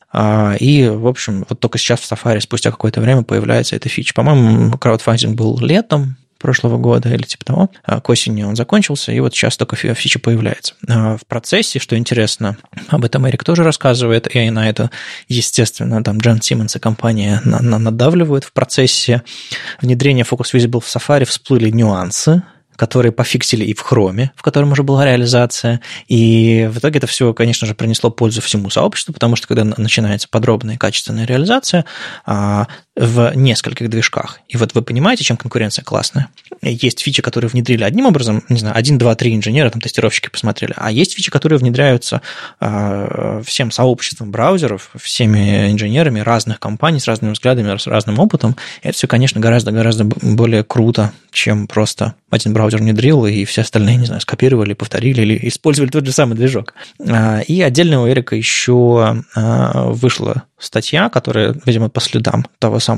и, в общем, вот только сейчас в Safari спустя какое-то время появляется эта фича. По-моему, краудфандинг был летом, прошлого года или типа того. А к осени он закончился, и вот сейчас только фича появляется. А в процессе, что интересно, об этом Эрик тоже рассказывает, и на это, естественно, там Джон Симмонс и компания надавливают в процессе внедрения Focus Visible в Safari всплыли нюансы, которые пофиксили и в хроме, в котором уже была реализация. И в итоге это все, конечно же, принесло пользу всему сообществу, потому что когда начинается подробная и качественная реализация, а, в нескольких движках. И вот вы понимаете, чем конкуренция классная. Есть фичи, которые внедрили одним образом, не знаю, один, два, три инженера, там тестировщики посмотрели, а есть фичи, которые внедряются э, всем сообществом браузеров, всеми инженерами разных компаний с разными взглядами, с разным опытом. И это все, конечно, гораздо-гораздо более круто, чем просто один браузер внедрил, и все остальные, не знаю, скопировали, повторили или использовали тот же самый движок. А, и отдельно у Эрика еще а, вышла статья, которая, видимо, по следам того самого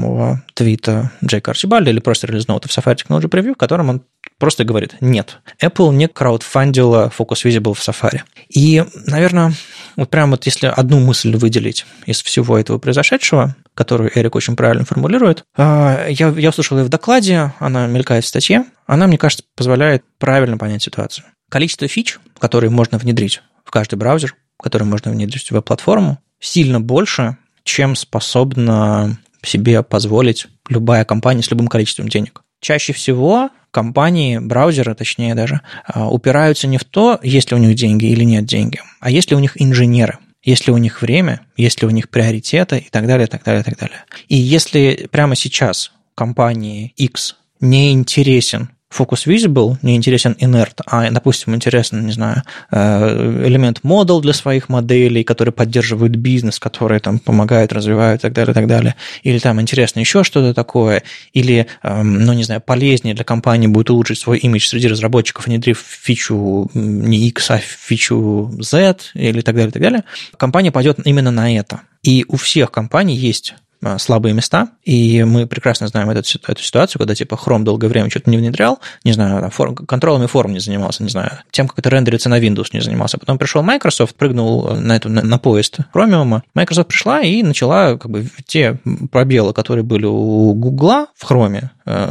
твита Джейка Арчибальда или просто релизноута в Safari Technology Preview, в котором он просто говорит, нет, Apple не краудфандила Focus Visible в Safari. И, наверное, вот прямо вот если одну мысль выделить из всего этого произошедшего, которую Эрик очень правильно формулирует, а, я, я услышал ее в докладе, она мелькает в статье, она, мне кажется, позволяет правильно понять ситуацию. Количество фич, которые можно внедрить в каждый браузер, которые можно внедрить в веб-платформу, сильно больше, чем способна себе позволить любая компания с любым количеством денег. Чаще всего компании, браузеры, точнее даже, а, упираются не в то, есть ли у них деньги или нет деньги, а есть ли у них инженеры, есть ли у них время, есть ли у них приоритеты и так далее, так далее, так далее. И если прямо сейчас компании X не интересен Focus Visible не интересен inert, а, допустим, интересен, не знаю, э, элемент model для своих моделей, которые поддерживают бизнес, которые там помогают, развивают и так далее, и так далее. Или там интересно еще что-то такое, или, эм, ну, не знаю, полезнее для компании будет улучшить свой имидж среди разработчиков, внедрив фичу не X, а фичу Z или так далее, и так далее. Компания пойдет именно на это. И у всех компаний есть слабые места, и мы прекрасно знаем эту, эту ситуацию, когда типа Chrome долгое время что-то не внедрял, не знаю, форм, контролами форм не занимался, не знаю, тем, как это рендерится на Windows не занимался. Потом пришел Microsoft, прыгнул на, эту, на, на поезд Chromium, Microsoft пришла и начала как бы те пробелы, которые были у Google в Chrome, э,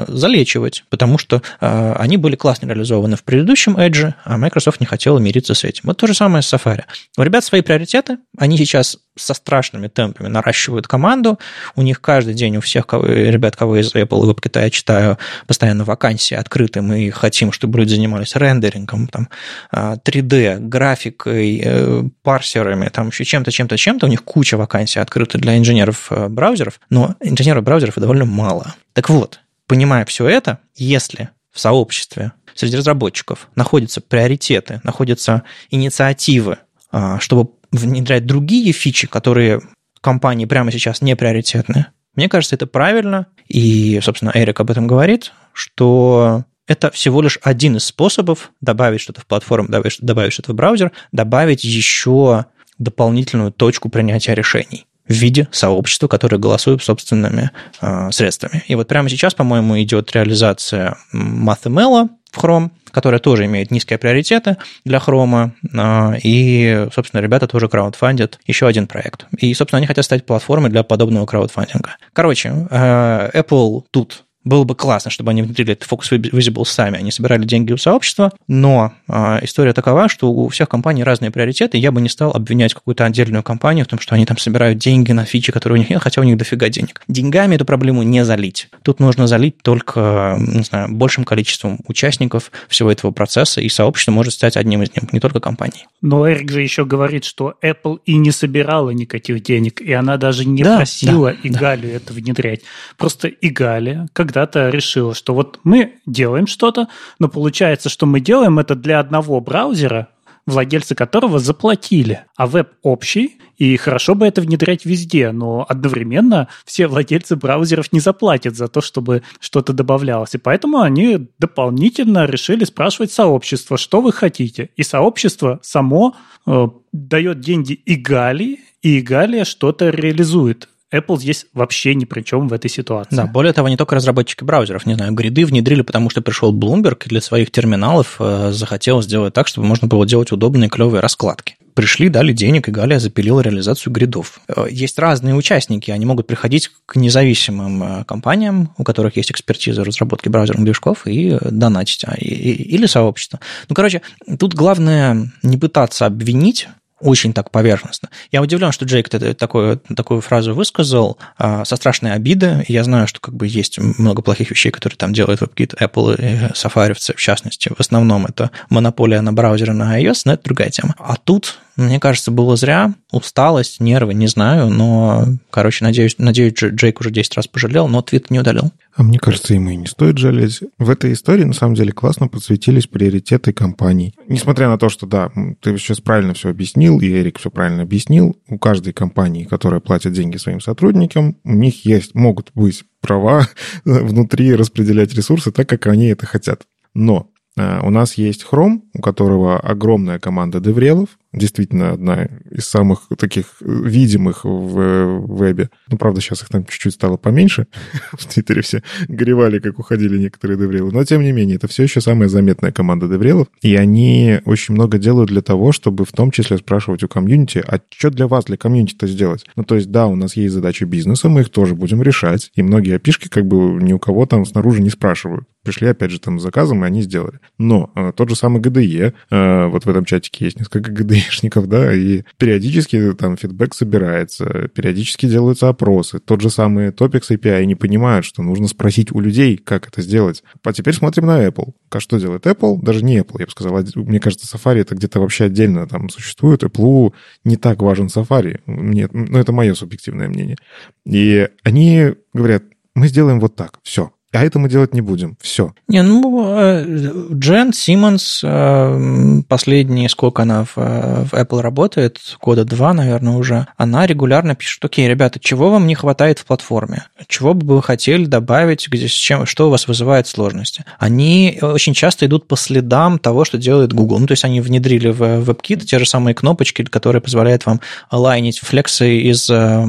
залечивать, потому что э, они были классно реализованы в предыдущем Edge, а Microsoft не хотела мириться с этим. Вот то же самое с Safari. У ребят свои приоритеты, они сейчас со страшными темпами наращивают команду. У них каждый день, у всех кого, ребят, кого из Apple и WebKit я читаю, постоянно вакансии открыты. Мы хотим, чтобы люди занимались рендерингом, там, 3D, а, графикой, э, парсерами, там еще чем-то, чем-то, чем-то. У них куча вакансий открыты для инженеров э, браузеров, но инженеров браузеров довольно мало. Так вот, понимая все это, если в сообществе среди разработчиков находятся приоритеты, находятся инициативы, а, чтобы внедрять другие фичи, которые компании прямо сейчас не приоритетны. Мне кажется, это правильно, и, собственно, Эрик об этом говорит, что это всего лишь один из способов добавить что-то в платформу, добавить, добавить что-то в браузер, добавить еще дополнительную точку принятия решений в виде сообщества, которое голосует собственными э, средствами. И вот прямо сейчас, по-моему, идет реализация MathML, в Chrome, которая тоже имеет низкие приоритеты для Chrome, а, и, собственно, ребята тоже краудфандят еще один проект. И, собственно, они хотят стать платформой для подобного краудфандинга. Короче, э, Apple тут было бы классно, чтобы они внедрили этот Focus Visible сами, они собирали деньги у сообщества, но э, история такова, что у всех компаний разные приоритеты, я бы не стал обвинять какую-то отдельную компанию в том, что они там собирают деньги на фичи, которые у них нет, хотя у них дофига денег. Деньгами эту проблему не залить. Тут нужно залить только, не знаю, большим количеством участников всего этого процесса, и сообщество может стать одним из них, не только компанией. Но Эрик же еще говорит, что Apple и не собирала никаких денег, и она даже не да, просила да, Игалию да. это внедрять. Просто Игалия, как когда-то решила, что вот мы делаем что-то, но получается, что мы делаем это для одного браузера, владельцы которого заплатили, а веб общий, и хорошо бы это внедрять везде, но одновременно все владельцы браузеров не заплатят за то, чтобы что-то добавлялось. И поэтому они дополнительно решили спрашивать сообщество, что вы хотите. И сообщество само э, дает деньги и Галии, и Галия что-то реализует. Apple здесь вообще ни при чем в этой ситуации. Да, более того, не только разработчики браузеров, не знаю, гриды внедрили, потому что пришел Bloomberg и для своих терминалов э, захотел сделать так, чтобы можно было делать удобные клевые раскладки пришли, дали денег, и Галия запилила реализацию гридов. Э, есть разные участники, они могут приходить к независимым э, компаниям, у которых есть экспертиза разработки браузерных движков, и донатить, а, или сообщество. Ну, короче, тут главное не пытаться обвинить очень так поверхностно. Я удивлен, что Джейк такую, такую фразу высказал а, со страшной обиды. Я знаю, что как бы есть много плохих вещей, которые там делают WebKit, Apple и Safari в частности. В основном это монополия на браузеры на iOS, но это другая тема. А тут мне кажется, было зря. Усталость, нервы, не знаю, но, короче, надеюсь, надеюсь, Джейк уже 10 раз пожалел, но твит не удалил. А мне кажется, ему и не стоит жалеть. В этой истории, на самом деле, классно подсветились приоритеты компаний. Несмотря на то, что, да, ты сейчас правильно все объяснил, и Эрик все правильно объяснил, у каждой компании, которая платит деньги своим сотрудникам, у них есть, могут быть права внутри распределять ресурсы так, как они это хотят. Но у нас есть Chrome, у которого огромная команда деврелов, действительно одна из самых таких видимых в вебе. Ну, правда, сейчас их там чуть-чуть стало поменьше. в Твиттере все горевали, как уходили некоторые деврелы. Но, тем не менее, это все еще самая заметная команда деврелов. И они очень много делают для того, чтобы в том числе спрашивать у комьюнити, а что для вас, для комьюнити-то сделать? Ну, то есть, да, у нас есть задачи бизнеса, мы их тоже будем решать. И многие опишки как бы ни у кого там снаружи не спрашивают. Пришли, опять же, там с заказом, и они сделали. Но э, тот же самый GDE, э, вот в этом чатике есть несколько GDE, гаишников, да, и периодически там фидбэк собирается, периодически делаются опросы. Тот же самый Topics API не понимают, что нужно спросить у людей, как это сделать. А теперь смотрим на Apple. А что делает Apple? Даже не Apple, я бы сказал. Мне кажется, Safari это где-то вообще отдельно там существует. Apple не так важен Safari. Мне, ну, это мое субъективное мнение. И они говорят, мы сделаем вот так, все а это мы делать не будем. Все. Не, ну, э, Джен Симмонс, э, последние, сколько она в, в Apple работает, года два, наверное, уже, она регулярно пишет, окей, ребята, чего вам не хватает в платформе? Чего бы вы хотели добавить, где, с чем, что у вас вызывает сложности? Они очень часто идут по следам того, что делает Google. Ну, то есть они внедрили в WebKit те же самые кнопочки, которые позволяют вам алайнить флексы из э,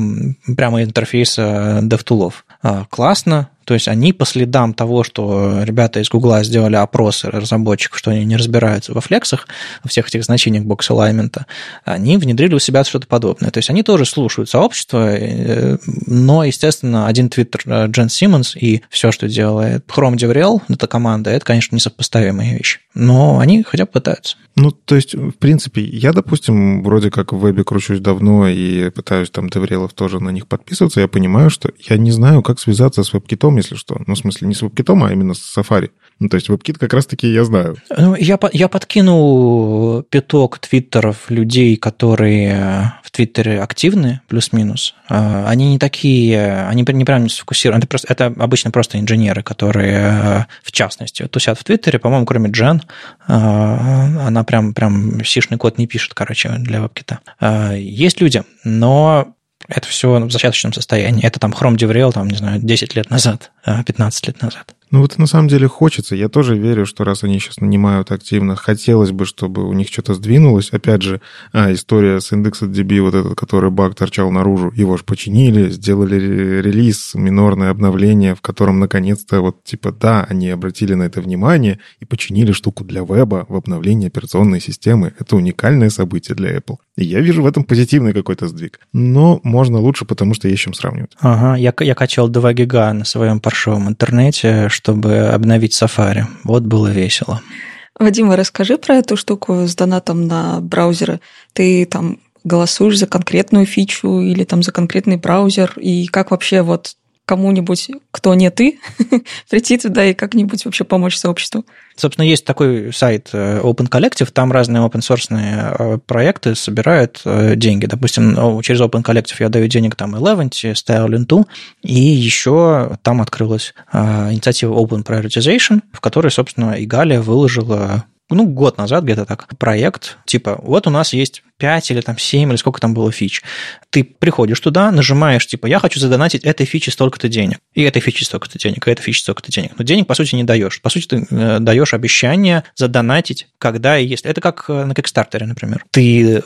прямо интерфейса DevTools. Классно, то есть они по следам того, что ребята из Гугла сделали опросы разработчиков, что они не разбираются во флексах, во всех этих значениях бокс алаймента, они внедрили у себя что-то подобное. То есть они тоже слушают сообщество, э, но, естественно, один твиттер э, Джен Симмонс и все, что делает Chrome DevRel, эта команда, это, конечно, несопоставимые вещи. Но они хотя бы пытаются. Ну, то есть, в принципе, я, допустим, вроде как в вебе кручусь давно и пытаюсь там деврелов тоже на них подписываться, я понимаю, что я не знаю, как связаться с веб-китом, если что. Ну, в смысле, не с веб-китом, а именно с Safari. Ну, то есть WebKit как раз-таки я знаю. Ну, я, я подкину пяток твиттеров людей, которые в Твиттере активны, плюс-минус. А, они не такие, они не прям не сфокусированы. Это, просто, это обычно просто инженеры, которые, в частности, тусят в Твиттере. По-моему, кроме Джен, она прям, прям сишный код не пишет, короче, для WebKit. А, есть люди, но это все в зачаточном состоянии. Это там Chrome DevRel, там, не знаю, 10 лет назад. 15 лет назад. Ну вот на самом деле хочется. Я тоже верю, что раз они сейчас нанимают активно, хотелось бы, чтобы у них что-то сдвинулось. Опять же, а, история с IndexedDB, вот этот, который баг торчал наружу, его же починили, сделали релиз, минорное обновление, в котором наконец-то вот типа да, они обратили на это внимание и починили штуку для веба в обновлении операционной системы. Это уникальное событие для Apple. И я вижу в этом позитивный какой-то сдвиг. Но можно лучше, потому что есть чем сравнивать. Ага, я, я качал 2 гига на своем паршивом интернете, чтобы обновить Safari. Вот было весело. Вадима, расскажи про эту штуку с донатом на браузеры. Ты там голосуешь за конкретную фичу или там за конкретный браузер, и как вообще вот кому-нибудь, кто не ты, прийти туда и как-нибудь вообще помочь сообществу. Собственно, есть такой сайт э, Open Collective, там разные open source э, проекты собирают э, деньги. Допустим, через Open Collective я даю денег там Eleven, Style и еще там открылась инициатива Open Prioritization, в которой, собственно, и Галя выложила ну, год назад где-то так, проект, типа, вот у нас есть 5 или там 7 или сколько там было фич. Ты приходишь туда, нажимаешь, типа, я хочу задонатить этой фичи столько-то денег, и этой фичи столько-то денег, и этой фичи столько-то денег. Но денег, по сути, не даешь. По сути, ты э, даешь обещание задонатить, когда и если. Это как э, на Kickstarter, например. Ты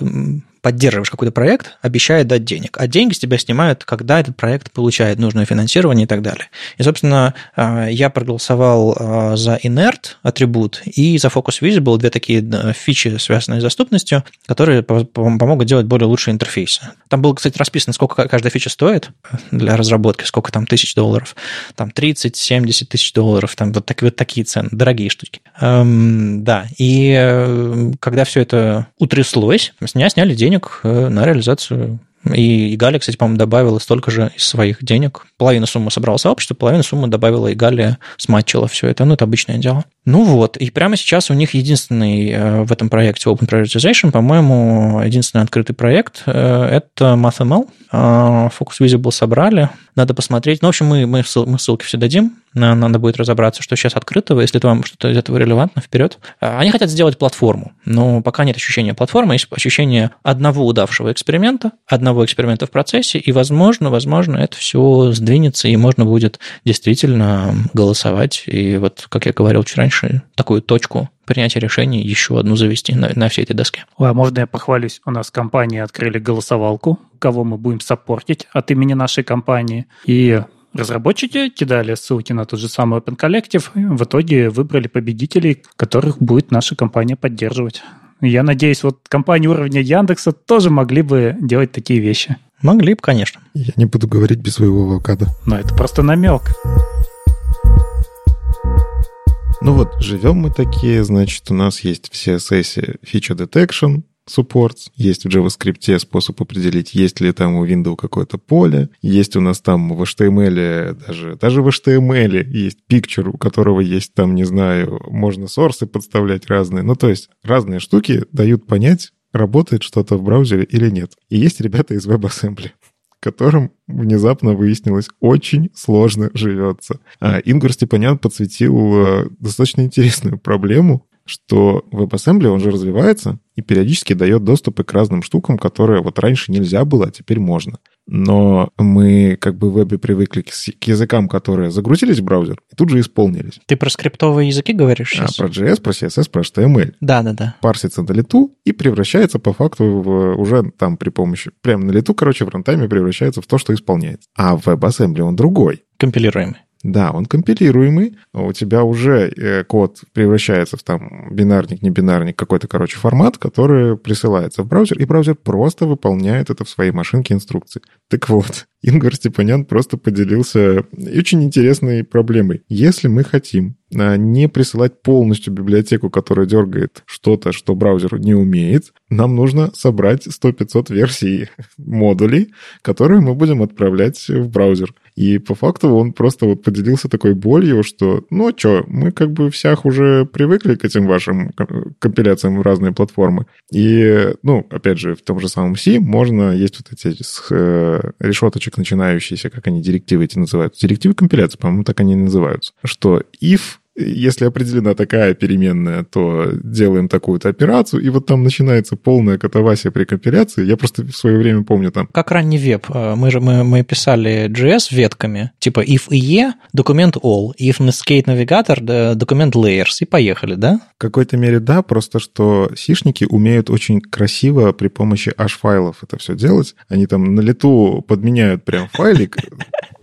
поддерживаешь какой-то проект, обещает дать денег, а деньги с тебя снимают, когда этот проект получает нужное финансирование и так далее. И, собственно, э, я проголосовал за Inert атрибут и за Focus Visible, две такие фичи, связанные с доступностью, которые помогут делать более лучшие интерфейсы. Там было, кстати, расписано, сколько каждая фича стоит для разработки, сколько там тысяч долларов, там 30-70 тысяч долларов, там вот, так, вот такие цены, дорогие штуки. Эм, да, и когда все это утряслось, с меня сняли денег денег э, на реализацию. И, и Галя, кстати, по-моему, добавила столько же из своих денег. Половину суммы собрала сообщество, половину суммы добавила и Галя сматчила все это. Ну, это обычное дело. Ну вот, и прямо сейчас у них единственный э, в этом проекте Open Prioritization, по-моему, единственный открытый проект э, – это MathML. Focus Visible собрали, надо посмотреть. Ну, в общем, мы, мы, мы ссылки все дадим, надо будет разобраться, что сейчас открытого, если вам что-то из этого релевантно, вперед. А, они хотят сделать платформу, но пока нет ощущения платформы, есть ощущение одного удавшего эксперимента, одного эксперимента в процессе, и, возможно, возможно, это все сдвинется, и можно будет действительно голосовать. И вот, как я говорил чуть раньше, такую точку принятия решений еще одну завести на, на всей этой доске. А можно я похвалюсь? У нас компании открыли голосовалку, кого мы будем саппортить от имени нашей компании. И разработчики кидали ссылки на тот же самый Open Collective, и в итоге выбрали победителей, которых будет наша компания поддерживать. Я надеюсь, вот компании уровня Яндекса тоже могли бы делать такие вещи. Могли бы, конечно. Я не буду говорить без своего авокадо. Но это просто намек. Ну вот, живем мы такие, значит, у нас есть в CSS feature detection, supports, есть в JavaScript способ определить, есть ли там у Windows какое-то поле, есть у нас там в HTML, даже, даже в HTML есть picture, у которого есть там, не знаю, можно сорсы подставлять разные. Ну, то есть разные штуки дают понять, работает что-то в браузере или нет. И есть ребята из WebAssembly которым внезапно выяснилось очень сложно живется. А Ингвар Степанян подсветил э, достаточно интересную проблему, что WebAssembly, он же развивается и периодически дает доступы к разным штукам, которые вот раньше нельзя было, а теперь можно. Но мы как бы в вебе привыкли к, к языкам, которые загрузились в браузер и тут же исполнились. Ты про скриптовые языки говоришь сейчас? А, про JS, про CSS, про HTML. Да-да-да. Парсится на лету и превращается по факту в, уже там при помощи, прямо на лету, короче, в рантайме превращается в то, что исполняется. А в WebAssembly он другой. Компилируемый. Да, он компилируемый, у тебя уже э, код превращается в там бинарник, не бинарник, какой-то, короче, формат, который присылается в браузер, и браузер просто выполняет это в своей машинке инструкции. Так вот, Ингвар Степанян просто поделился очень интересной проблемой. Если мы хотим а, не присылать полностью библиотеку, которая дергает что-то, что браузер не умеет, нам нужно собрать 100-500 версий модулей, которые мы будем отправлять в браузер. И по факту он просто вот поделился такой болью, что, ну что, мы как бы всех уже привыкли к этим вашим компиляциям в разные платформы. И, ну, опять же, в том же самом C можно, есть вот эти э, решеточек начинающиеся, как они, директивы эти называются. Директивы компиляции, по-моему, так они и называются. Что if если определена такая переменная, то делаем такую-то операцию, и вот там начинается полная катавасия при компиляции. Я просто в свое время помню там. Как ранний веб. Э, мы же мы, мы писали JS ветками, типа if IE, документ all, if Netscape Navigator, документ layers, и поехали, да? В какой-то мере да, просто что сишники умеют очень красиво при помощи H-файлов это все делать. Они там на лету подменяют прям файлик,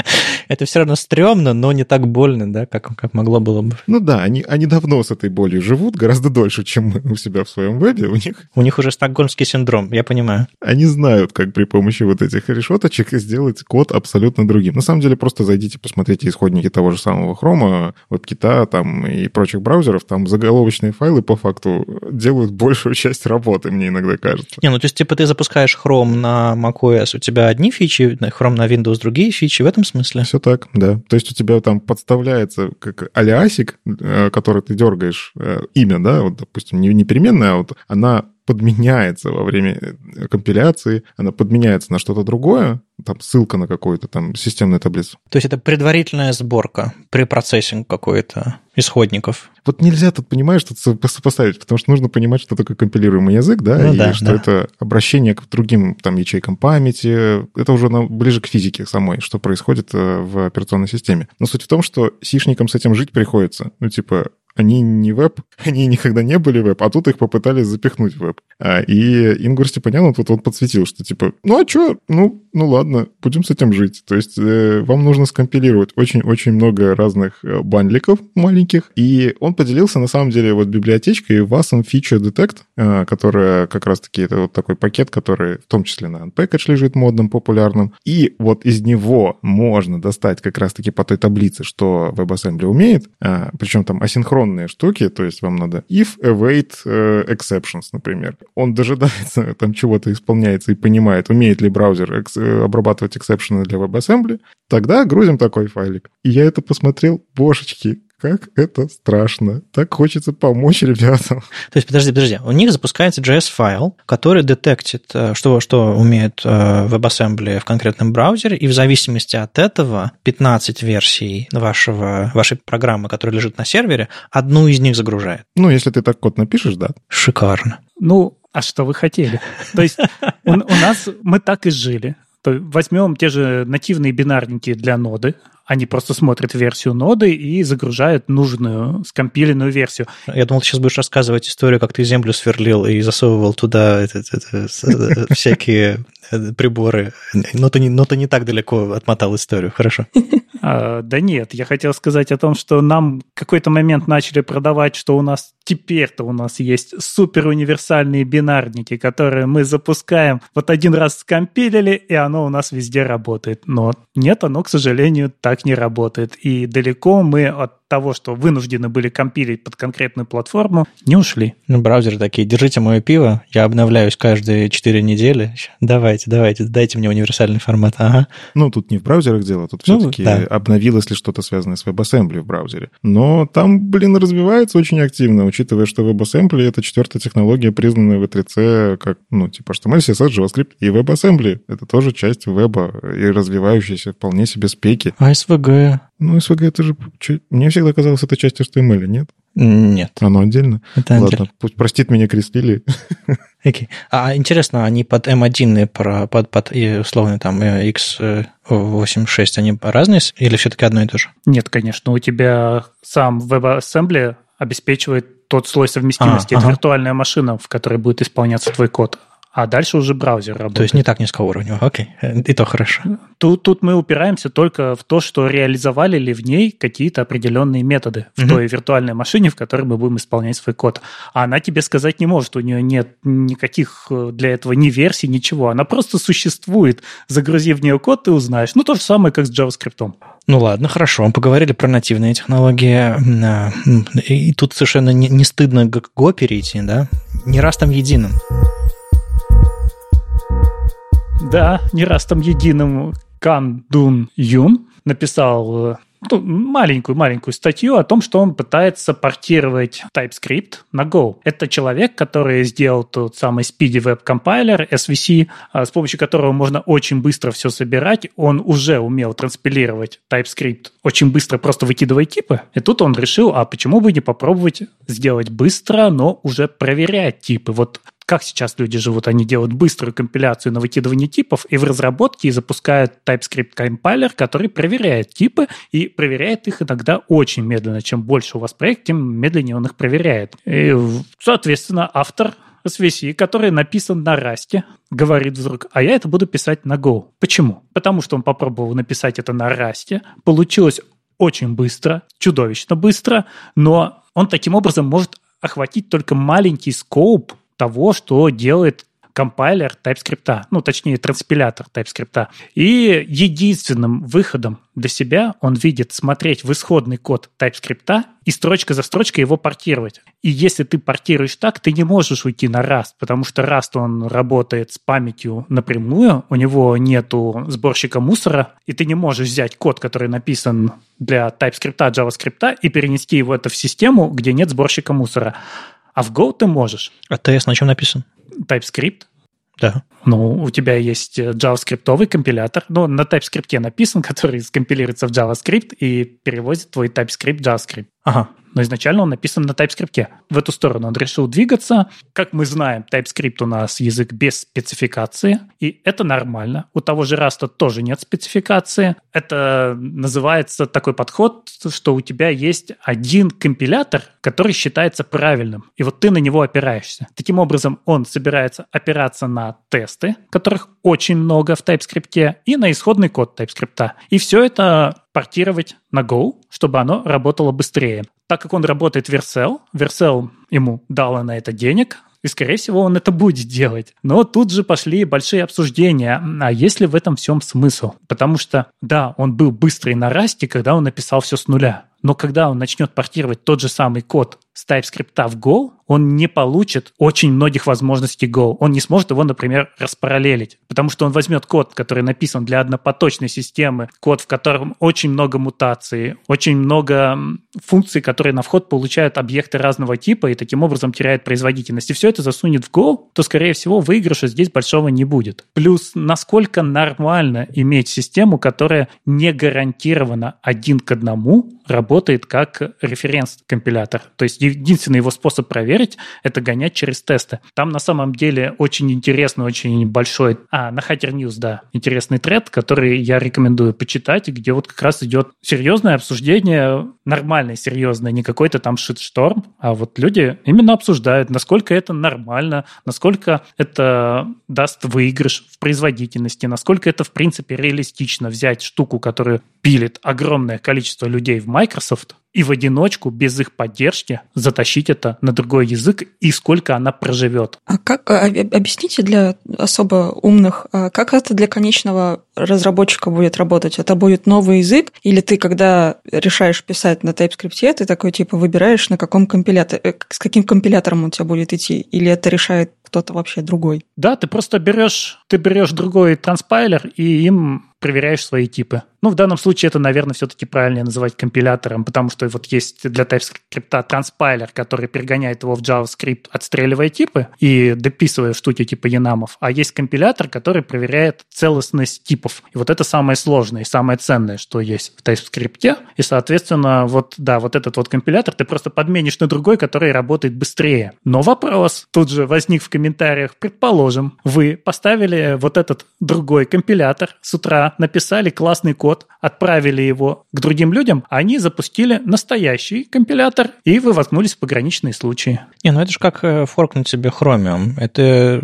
это все равно стрёмно, но не так больно, да, как, как могло было бы. Ну да, они, они давно с этой болью живут, гораздо дольше, чем мы у себя в своем вебе. У них... У них уже стокгольмский синдром, я понимаю. Они знают, как при помощи вот этих решеточек сделать код абсолютно другим. На самом деле, просто зайдите, посмотрите исходники того же самого Chrome, WebKit там и прочих браузеров. Там заголовочные файлы по факту делают большую часть работы, мне иногда кажется. Не, ну то есть, типа, ты запускаешь Chrome на macOS, у тебя одни фичи, Chrome на Windows другие фичи, в этом смысле? Все так, да. То есть у тебя там подставляется как алиасик, э, который ты дергаешь, э, имя, да, вот, допустим, не, не переменная, а вот она подменяется во время э, компиляции, она подменяется на что-то другое, там ссылка на какую-то там системную таблицу. То есть это предварительная сборка, препроцессинг какой-то исходников. Вот нельзя тут, понимаешь, тут сопоставить, потому что нужно понимать, что такое компилируемый язык, да, ну, и да, что да. это обращение к другим там ячейкам памяти, это уже ближе к физике самой, что происходит э, в операционной системе. Но суть в том, что сишникам с этим жить приходится. Ну, типа, они не веб, они никогда не были веб, а тут их попытались запихнуть в веб. А, и Ингур Степанян тут он подсветил, что типа, ну а что, ну, ну ладно, будем с этим жить. То есть э, вам нужно скомпилировать очень-очень много разных э, бандликов маленьких, и он поделился на самом деле вот библиотечкой Wasm Feature Detect, э, которая как раз-таки это вот такой пакет, который в том числе на Unpackage лежит модным, популярным, и вот из него можно достать как раз-таки по той таблице, что WebAssembly умеет, э, причем там асинхронные штуки, то есть вам надо if, await, э, exceptions, например. Он дожидается, там чего-то исполняется и понимает, умеет ли браузер Э, обрабатывать эксепшены для WebAssembly, тогда грузим такой файлик. И я это посмотрел, божечки, как это страшно. Так хочется помочь ребятам. То есть, подожди, подожди. У них запускается JS-файл, который детектит, э, что, что умеет э, WebAssembly в конкретном браузере, и в зависимости от этого 15 версий вашего, вашей программы, которая лежит на сервере, одну из них загружает. Ну, если ты так код напишешь, да. Шикарно. Ну, а что вы хотели? То есть у, у нас мы так и жили. То возьмем те же нативные бинарники для ноды, они просто смотрят версию ноды и загружают нужную скомпиленную версию. Я думал, ты сейчас будешь рассказывать историю, как ты землю сверлил и засовывал туда всякие приборы. Но ты, не, но ты не так далеко отмотал историю, хорошо. А, да нет, я хотел сказать о том, что нам какой-то момент начали продавать, что у нас теперь-то у нас есть супер универсальные бинарники, которые мы запускаем, вот один раз скомпилили, и оно у нас везде работает. Но нет, оно, к сожалению, так не работает. И далеко мы от того, что вынуждены были компилить под конкретную платформу, не ушли. Ну, браузеры такие, держите мое пиво, я обновляюсь каждые 4 недели. Давайте, давайте, дайте мне универсальный формат. Ага. Ну, тут не в браузерах дело, тут ну, все-таки да. обновилось ли что-то связанное с WebAssembly в браузере. Но там, блин, развивается очень активно, учитывая, что WebAssembly — это четвертая технология, признанная в E3C как, ну, типа HTML, CSS, JavaScript. И WebAssembly — это тоже часть веба и развивающаяся вполне себе спеки. А SVG? Ну, SVG это же... Мне всегда казалось, это часть HTML, нет? Нет. Оно отдельно? Это Ладно, отдельно. пусть простит меня Крис Лили. Okay. А интересно, они под M1 про, под, под условно там x86, они разные или все-таки одно и то же? Нет, конечно. У тебя сам WebAssembly обеспечивает тот слой совместимости. А, это ага. виртуальная машина, в которой будет исполняться твой код а дальше уже браузер работает. То есть не так низкоуровнево, окей, и то хорошо. Тут, тут мы упираемся только в то, что реализовали ли в ней какие-то определенные методы в mm-hmm. той виртуальной машине, в которой мы будем исполнять свой код. А она тебе сказать не может, у нее нет никаких э, для этого ни версий, ничего. Она просто существует. Загрузи в нее код, ты узнаешь. Ну, то же самое, как с JavaScript. Ну ладно, хорошо. Мы поговорили про нативные технологии. А, и тут совершенно не, не стыдно Go перейти, да? Не раз там единым. Да, не раз там единым Кан Дун Юн написал э, маленькую-маленькую статью о том, что он пытается портировать TypeScript на Go. Это человек, который сделал тот самый Speedy Web Compiler, SVC, а, с помощью которого можно очень быстро все собирать. Он уже умел транспилировать TypeScript очень быстро, просто выкидывая типы. И тут он решил, а почему бы не попробовать сделать быстро, но уже проверять типы. Вот как сейчас люди живут, они делают быструю компиляцию на выкидывание типов и в разработке запускают TypeScript компайлер, который проверяет типы и проверяет их иногда очень медленно. Чем больше у вас проект, тем медленнее он их проверяет. И, соответственно, автор SVC, который написан на расте, говорит вдруг, а я это буду писать на Go. Почему? Потому что он попробовал написать это на расте, получилось очень быстро, чудовищно быстро, но он таким образом может охватить только маленький скоуп того, что делает компайлер TypeScript, ну, точнее, транспилятор TypeScript. И единственным выходом для себя он видит смотреть в исходный код TypeScript и строчка за строчкой его портировать. И если ты портируешь так, ты не можешь уйти на Rust, потому что Rust, он работает с памятью напрямую, у него нету сборщика мусора, и ты не можешь взять код, который написан для TypeScript, JavaScript, и перенести его это в систему, где нет сборщика мусора. А в Go ты можешь. А TS на чем написан? TypeScript. Да. Ну, у тебя есть э, JavaScript компилятор, ну, на TypeScript написан, который скомпилируется в JavaScript и перевозит твой TypeScript JavaScript. Ага но изначально он написан на TypeScript. В эту сторону он решил двигаться. Как мы знаем, TypeScript у нас язык без спецификации, и это нормально. У того же Rust тоже нет спецификации. Это называется такой подход, что у тебя есть один компилятор, который считается правильным, и вот ты на него опираешься. Таким образом, он собирается опираться на тесты, которых очень много в TypeScript, и на исходный код TypeScript. И все это портировать на Go, чтобы оно работало быстрее. Так как он работает в Vercel, Vercel ему дала на это денег, и, скорее всего, он это будет делать. Но тут же пошли большие обсуждения, а есть ли в этом всем смысл? Потому что, да, он был быстрый на расте, когда он написал все с нуля. Но когда он начнет портировать тот же самый код с TypeScript в Go, он не получит очень многих возможностей Go. Он не сможет его, например, распараллелить, потому что он возьмет код, который написан для однопоточной системы, код, в котором очень много мутаций, очень много функций, которые на вход получают объекты разного типа и таким образом теряет производительность. И все это засунет в Go, то, скорее всего, выигрыша здесь большого не будет. Плюс, насколько нормально иметь систему, которая не гарантированно один к одному работает как референс-компилятор. То есть единственный его способ проверить – это гонять через тесты. Там на самом деле очень интересный, очень большой... А, на Hacker News, да, интересный тред, который я рекомендую почитать, где вот как раз идет серьезное обсуждение, нормальное, серьезное, не какой-то там шит-шторм, а вот люди именно обсуждают, насколько это нормально, насколько это даст выигрыш в производительности, насколько это, в принципе, реалистично взять штуку, которую пилит огромное количество людей в Microsoft, и в одиночку, без их поддержки, затащить это на другой язык и сколько она проживет. А как, а, объясните для особо умных, а как это для конечного разработчика будет работать? Это будет новый язык? Или ты, когда решаешь писать на TypeScript, ты такой типа выбираешь, на каком компиляторе, э, с каким компилятором у тебя будет идти? Или это решает кто-то вообще другой? Да, ты просто берешь, ты берешь другой транспайлер и им проверяешь свои типы. Ну, в данном случае это, наверное, все-таки правильнее называть компилятором, потому что вот есть для TypeScript транспайлер, который перегоняет его в JavaScript, отстреливая типы и дописывая штуки типа янамов, а есть компилятор, который проверяет целостность типов. И вот это самое сложное и самое ценное, что есть в TypeScript. И, соответственно, вот, да, вот этот вот компилятор ты просто подменишь на другой, который работает быстрее. Но вопрос тут же возник в комментариях. Предположим, вы поставили вот этот другой компилятор с утра, написали классный код, код, отправили его к другим людям, они запустили настоящий компилятор, и вы воткнулись в пограничные случаи. Не, ну это же как э, форкнуть себе Chromium. Это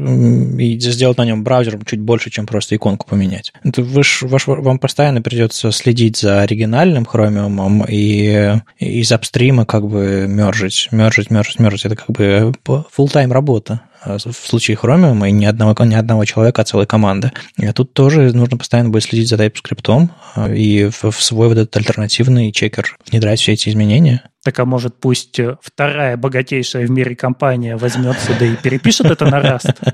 и сделать на нем браузер чуть больше, чем просто иконку поменять. Это вы ж, ваш, вам постоянно придется следить за оригинальным Chromium и из апстрима как бы мержить, мержить, мержить, мержить. Это как бы full-time работа. А, в случае Chromium и ни одного, ни одного человека, а целой команды. И тут тоже нужно постоянно будет следить за TypeScript а, и в, в свой вот этот альтернативный чекер внедрять все эти изменения. Так а может пусть вторая богатейшая в мире компания возьмется да и перепишет это на Rust?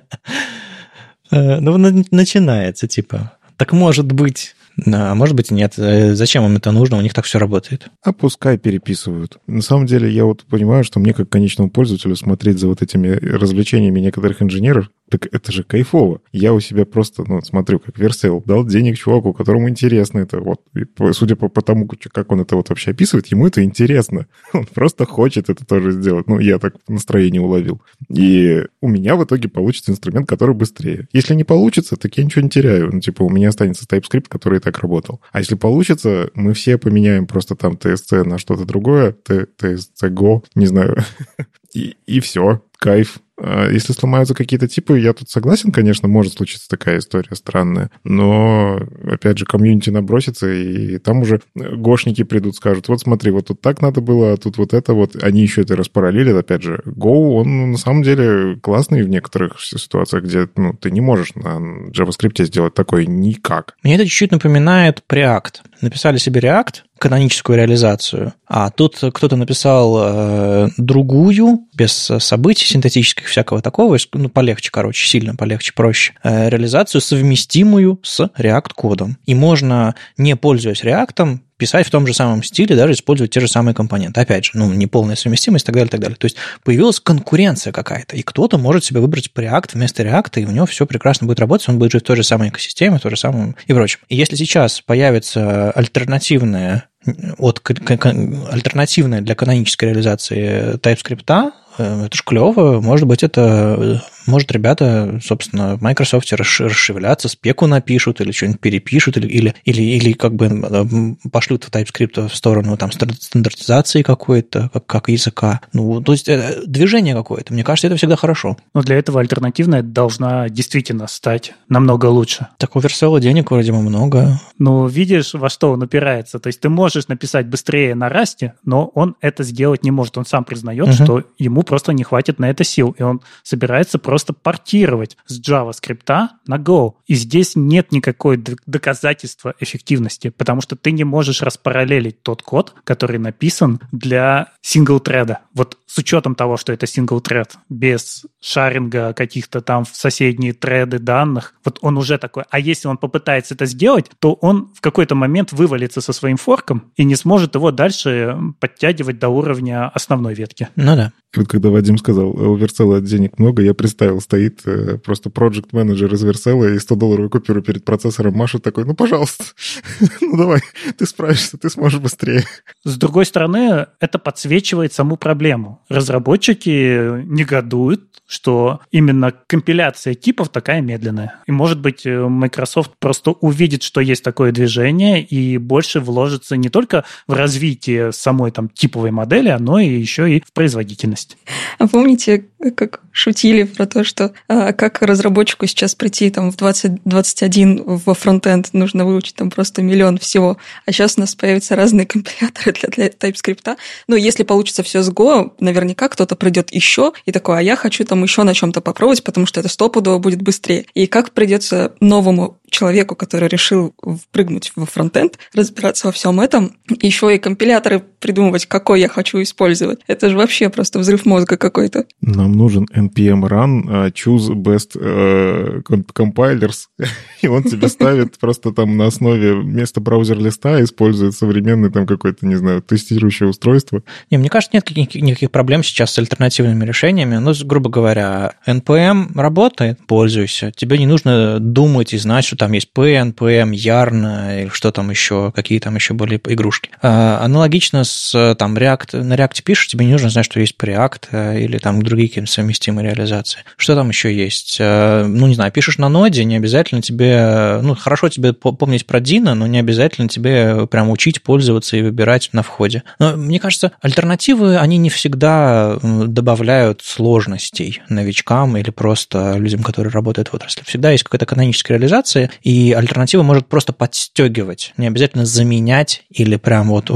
Э, ну, начинается, типа. Так может быть, а может быть нет. Э, зачем им это нужно? У них так все работает. А пускай переписывают. На самом деле, я вот понимаю, что мне как конечному пользователю смотреть за вот этими развлечениями некоторых инженеров, так это же кайфово. Я у себя просто, ну, смотрю, как Версел дал денег чуваку, которому интересно это. Вот, и, судя по, по тому, как он это вот вообще описывает, ему это интересно. Он просто хочет это тоже сделать. Ну, я так настроение уловил. И у меня в итоге получится инструмент, который быстрее. Если не получится, так я ничего не теряю. Ну, типа, у меня останется TypeScript, который и так работал. А если получится, мы все поменяем просто там TSC на что-то другое, TSC Go, не знаю. И, и все, кайф. А если сломаются какие-то типы, я тут согласен, конечно, может случиться такая история странная, но, опять же, комьюнити набросится, и там уже гошники придут, скажут, вот смотри, вот тут так надо было, а тут вот это вот. Они еще это распараллелят, опять же. Go, он ну, на самом деле классный в некоторых ситуациях, где ну, ты не можешь на JavaScript сделать такое никак. Мне это чуть-чуть напоминает Preact. Написали себе React, каноническую реализацию, а тут кто-то написал э, другую, без событий синтетических, всякого такого, ну, полегче, короче, сильно полегче, проще, э, реализацию, совместимую с React-кодом. И можно, не пользуясь React, писать в том же самом стиле, даже использовать те же самые компоненты. Опять же, ну, неполная совместимость и так далее, и так далее. То есть появилась конкуренция какая-то, и кто-то может себе выбрать React вместо React, и у него все прекрасно будет работать, он будет жить в той же самой экосистеме, в той же самом и прочем. И если сейчас появится альтернативная от альтернативная для канонической реализации TypeScript, это ж клево, может быть, это может, ребята, собственно, в Microsoft расшевелятся, спеку напишут или что-нибудь перепишут, или, или, или, или как бы э, пошлют в TypeScript в сторону там стандартизации какой-то, как, как языка. Ну, то есть э, движение какое-то. Мне кажется, это всегда хорошо. Но для этого альтернативная должна действительно стать намного лучше. Так у Версела денег вроде бы много. Ну, видишь, во что он упирается. То есть ты можешь написать быстрее на расте, но он это сделать не может. Он сам признает, угу. что ему просто не хватит на это сил, и он собирается просто портировать с JavaScript на Go. И здесь нет никакой доказательства эффективности, потому что ты не можешь распараллелить тот код, который написан для сингл-треда. Вот с учетом того, что это сингл-тред, без шаринга каких-то там в соседние треды данных, вот он уже такой. А если он попытается это сделать, то он в какой-то момент вывалится со своим форком и не сможет его дальше подтягивать до уровня основной ветки. Ну да. Вот когда Вадим сказал, у Верцела денег много, я представил, стоит э, просто проект менеджер из Верцела и 100-долларовую купюру перед процессором машет такой, ну, пожалуйста, ну, давай, ты справишься, ты сможешь быстрее. С другой стороны, это подсвечивает саму проблему. Разработчики негодуют, что именно компиляция типов такая медленная. И, может быть, э, Microsoft просто увидит, что есть такое движение и больше вложится не только в развитие самой там типовой модели, но и еще и в производительность. А помните, как шутили про то, что а, как разработчику сейчас прийти там в 2021 во фронтенд нужно выучить там просто миллион всего, а сейчас у нас появятся разные компиляторы для, для TypeScript. Но если получится все с Go, наверняка кто-то придет еще и такой, а я хочу там еще на чем-то попробовать, потому что это стопудово будет быстрее. И как придется новому человеку, который решил впрыгнуть во фронтенд, разбираться во всем этом, еще и компиляторы придумывать, какой я хочу использовать. Это же вообще просто взрыв мозга какой-то. Нам нужен npm run, uh, choose best uh, compilers, и он тебе ставит просто там на основе вместо браузер-листа использует современный там какой-то, не знаю, тестирующее устройство. Не, мне кажется, нет никаких, никаких проблем сейчас с альтернативными решениями. Ну, грубо говоря, NPM работает, пользуйся. Тебе не нужно думать и знать, что там есть P, NPM, Yarn или что там еще, какие там еще были игрушки. А, аналогично с там React, на React пишешь, тебе не нужно знать, что есть Preact э, или там другие какие-то совместимые реализации. Что там еще есть? Э, ну, не знаю, пишешь на ноде, не обязательно тебе, ну, хорошо тебе помнить про Дина, но не обязательно тебе прям учить пользоваться и выбирать на входе. Но мне кажется, альтернативы, они не всегда добавляют сложностей новичкам или просто людям, которые работают в отрасли. Всегда есть какая-то каноническая реализация, и альтернатива может просто подстегивать, не обязательно заменять или прям вот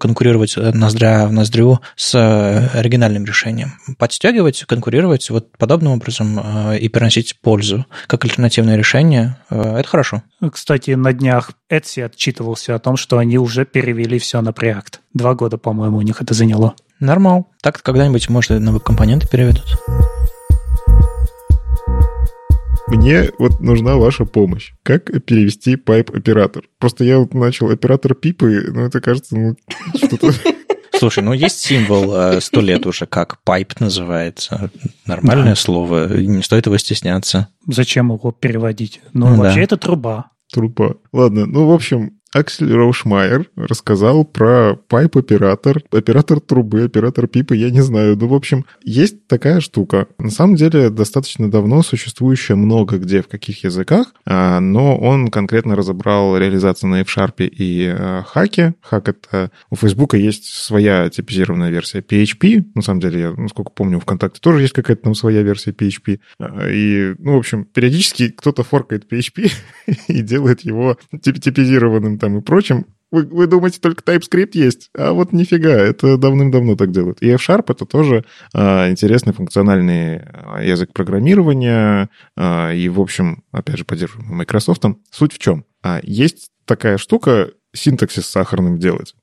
конкурировать ноздря в ноздрю с оригинальным решением. Подстегивать, конкурировать вот подобным образом э, и приносить пользу как альтернативное решение, э, это хорошо. Кстати, на днях Etsy отчитывался о том, что они уже перевели все на Preact. Два года, по-моему, у них это заняло. Нормал. Так когда-нибудь, может, новые компоненты переведут. Мне вот нужна ваша помощь. Как перевести pipe оператор? Просто я вот начал оператор пипы, но это кажется, ну, что-то... Слушай, ну есть символ э, сто лет уже, как pipe называется. Нормальное да. слово, не стоит его стесняться. Зачем его переводить? Ну, да. вообще это труба. Труба. Ладно, ну, в общем, Аксель Роушмайер рассказал про пайп-оператор, оператор трубы, оператор пипы, я не знаю. Ну, в общем, есть такая штука. На самом деле, достаточно давно существующая много где, в каких языках, а, но он конкретно разобрал реализацию на F-Sharp и а, Хаке. Хак — это... У Facebook есть своя типизированная версия PHP. На самом деле, я, насколько помню, ВКонтакте тоже есть какая-то там своя версия PHP. А, и, ну, в общем, периодически кто-то форкает PHP и делает его типизированным там и прочим, вы, вы думаете, только TypeScript есть? А вот нифига, это давным-давно так делают. И F-Sharp — это тоже а, интересный функциональный а, язык программирования. А, и, в общем, опять же, поддерживаемый Microsoft. Суть в чем? А, есть такая штука, синтаксис сахарным делать.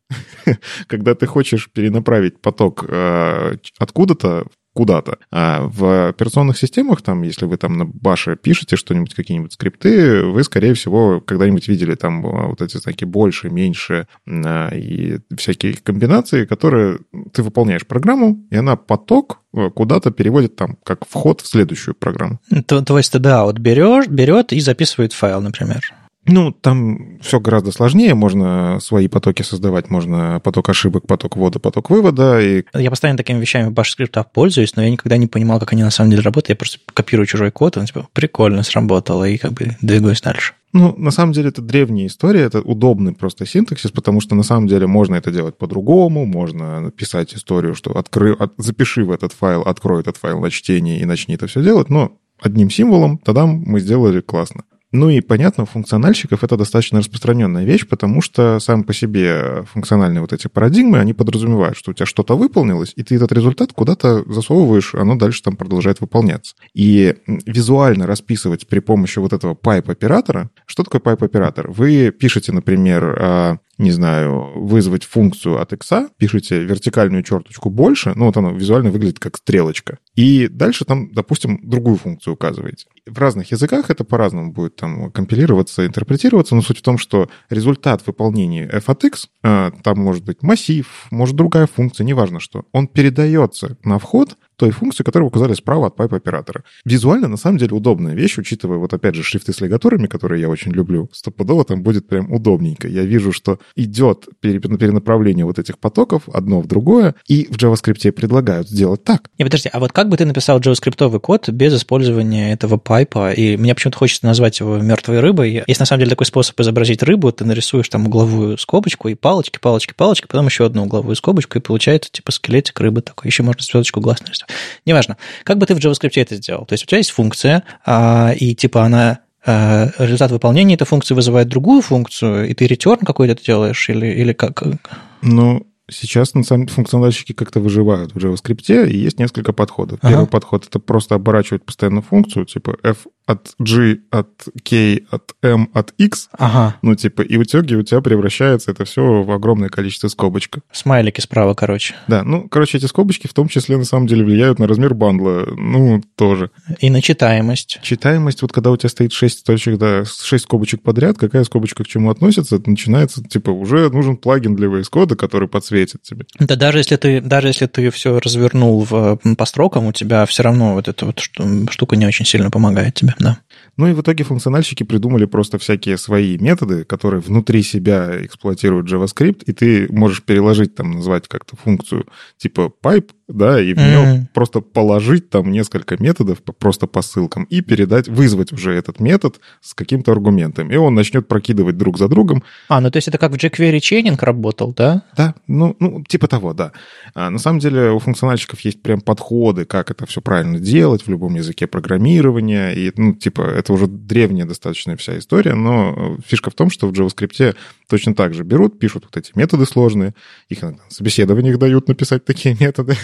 Когда ты хочешь перенаправить поток а, откуда-то куда-то. А в операционных системах, там, если вы там на баше пишете что-нибудь, какие-нибудь скрипты, вы, скорее всего, когда-нибудь видели там а, вот эти знаки больше, меньше а, и всякие комбинации, которые ты выполняешь программу, и она поток а, куда-то переводит там как вход в следующую программу. То, то есть, да, вот берешь, берет и записывает файл, например. Ну, там все гораздо сложнее. Можно свои потоки создавать, можно поток ошибок, поток ввода, поток вывода. И... Я постоянно такими вещами в баш скриптах пользуюсь, но я никогда не понимал, как они на самом деле работают. Я просто копирую чужой код, он типа прикольно сработало, и как бы двигаюсь дальше. Ну, на самом деле, это древняя история, это удобный просто синтаксис, потому что на самом деле можно это делать по-другому, можно написать историю, что откры... от... запиши в этот файл, открой этот файл на чтение и начни это все делать, но одним символом, тогда мы сделали классно. Ну и, понятно, у функциональщиков это достаточно распространенная вещь, потому что сам по себе функциональные вот эти парадигмы, они подразумевают, что у тебя что-то выполнилось, и ты этот результат куда-то засовываешь, оно дальше там продолжает выполняться. И визуально расписывать при помощи вот этого pipe-оператора, что такое pipe-оператор? Вы пишете, например, а, не знаю, вызвать функцию от x, пишете вертикальную черточку больше, ну вот оно визуально выглядит как стрелочка. И дальше там, допустим, другую функцию указываете. В разных языках это по-разному будет там компилироваться, интерпретироваться, но суть в том, что результат выполнения f от x, а, там может быть массив, может другая функция, неважно что, он передается на вход той функции, которую указали справа от пайп-оператора. Визуально, на самом деле, удобная вещь, учитывая, вот опять же, шрифты с лигаторами, которые я очень люблю. Стопудово там будет прям удобненько. Я вижу, что идет перенаправление вот этих потоков одно в другое, и в JavaScript предлагают сделать так. Не, подожди, а вот как бы ты написал JavaScript код без использования этого пайпа? И мне почему-то хочется назвать его мертвой рыбой. Есть на самом деле такой способ изобразить рыбу, ты нарисуешь там угловую скобочку и палочки, палочки, палочки, потом еще одну угловую скобочку, и получается типа скелетик рыбы такой. Еще можно звездочку глаз нарисовать. Неважно. Как бы ты в JavaScript это сделал? То есть у тебя есть функция, а, и типа она а, результат выполнения этой функции вызывает другую функцию, и ты return какой-то делаешь, или, или как? Ну, Сейчас на самом деле функциональщики как-то выживают в JavaScript, и есть несколько подходов. Ага. Первый подход — это просто оборачивать постоянно функцию, типа f от G, от K, от M, от X. Ага. Ну, типа, и итоге у тебя превращается это все в огромное количество скобочек. Смайлики справа, короче. Да, ну, короче, эти скобочки в том числе на самом деле влияют на размер бандла. Ну, тоже. И на читаемость. Читаемость, вот когда у тебя стоит 6 точек, да, 6 скобочек подряд, какая скобочка к чему относится, начинается, типа, уже нужен плагин для VS Code, который подсветит тебе. Да даже если ты, даже если ты все развернул в, по строкам, у тебя все равно вот эта вот штука не очень сильно помогает тебе да. Ну и в итоге функциональщики придумали просто всякие свои методы, которые внутри себя эксплуатируют JavaScript, и ты можешь переложить там, назвать как-то функцию типа pipe, да, и в нее mm-hmm. просто положить там несколько методов просто по ссылкам и передать, вызвать уже этот метод с каким-то аргументом, и он начнет прокидывать друг за другом. А, ну то есть это как в jQuery чейнинг работал, да? Да, ну, ну типа того, да. А, на самом деле у функциональщиков есть прям подходы, как это все правильно делать в любом языке программирования, и, ну, типа, это уже древняя достаточно вся история, но фишка в том, что в JavaScript точно так же берут, пишут вот эти методы сложные, их иногда на собеседованиях дают написать такие методы,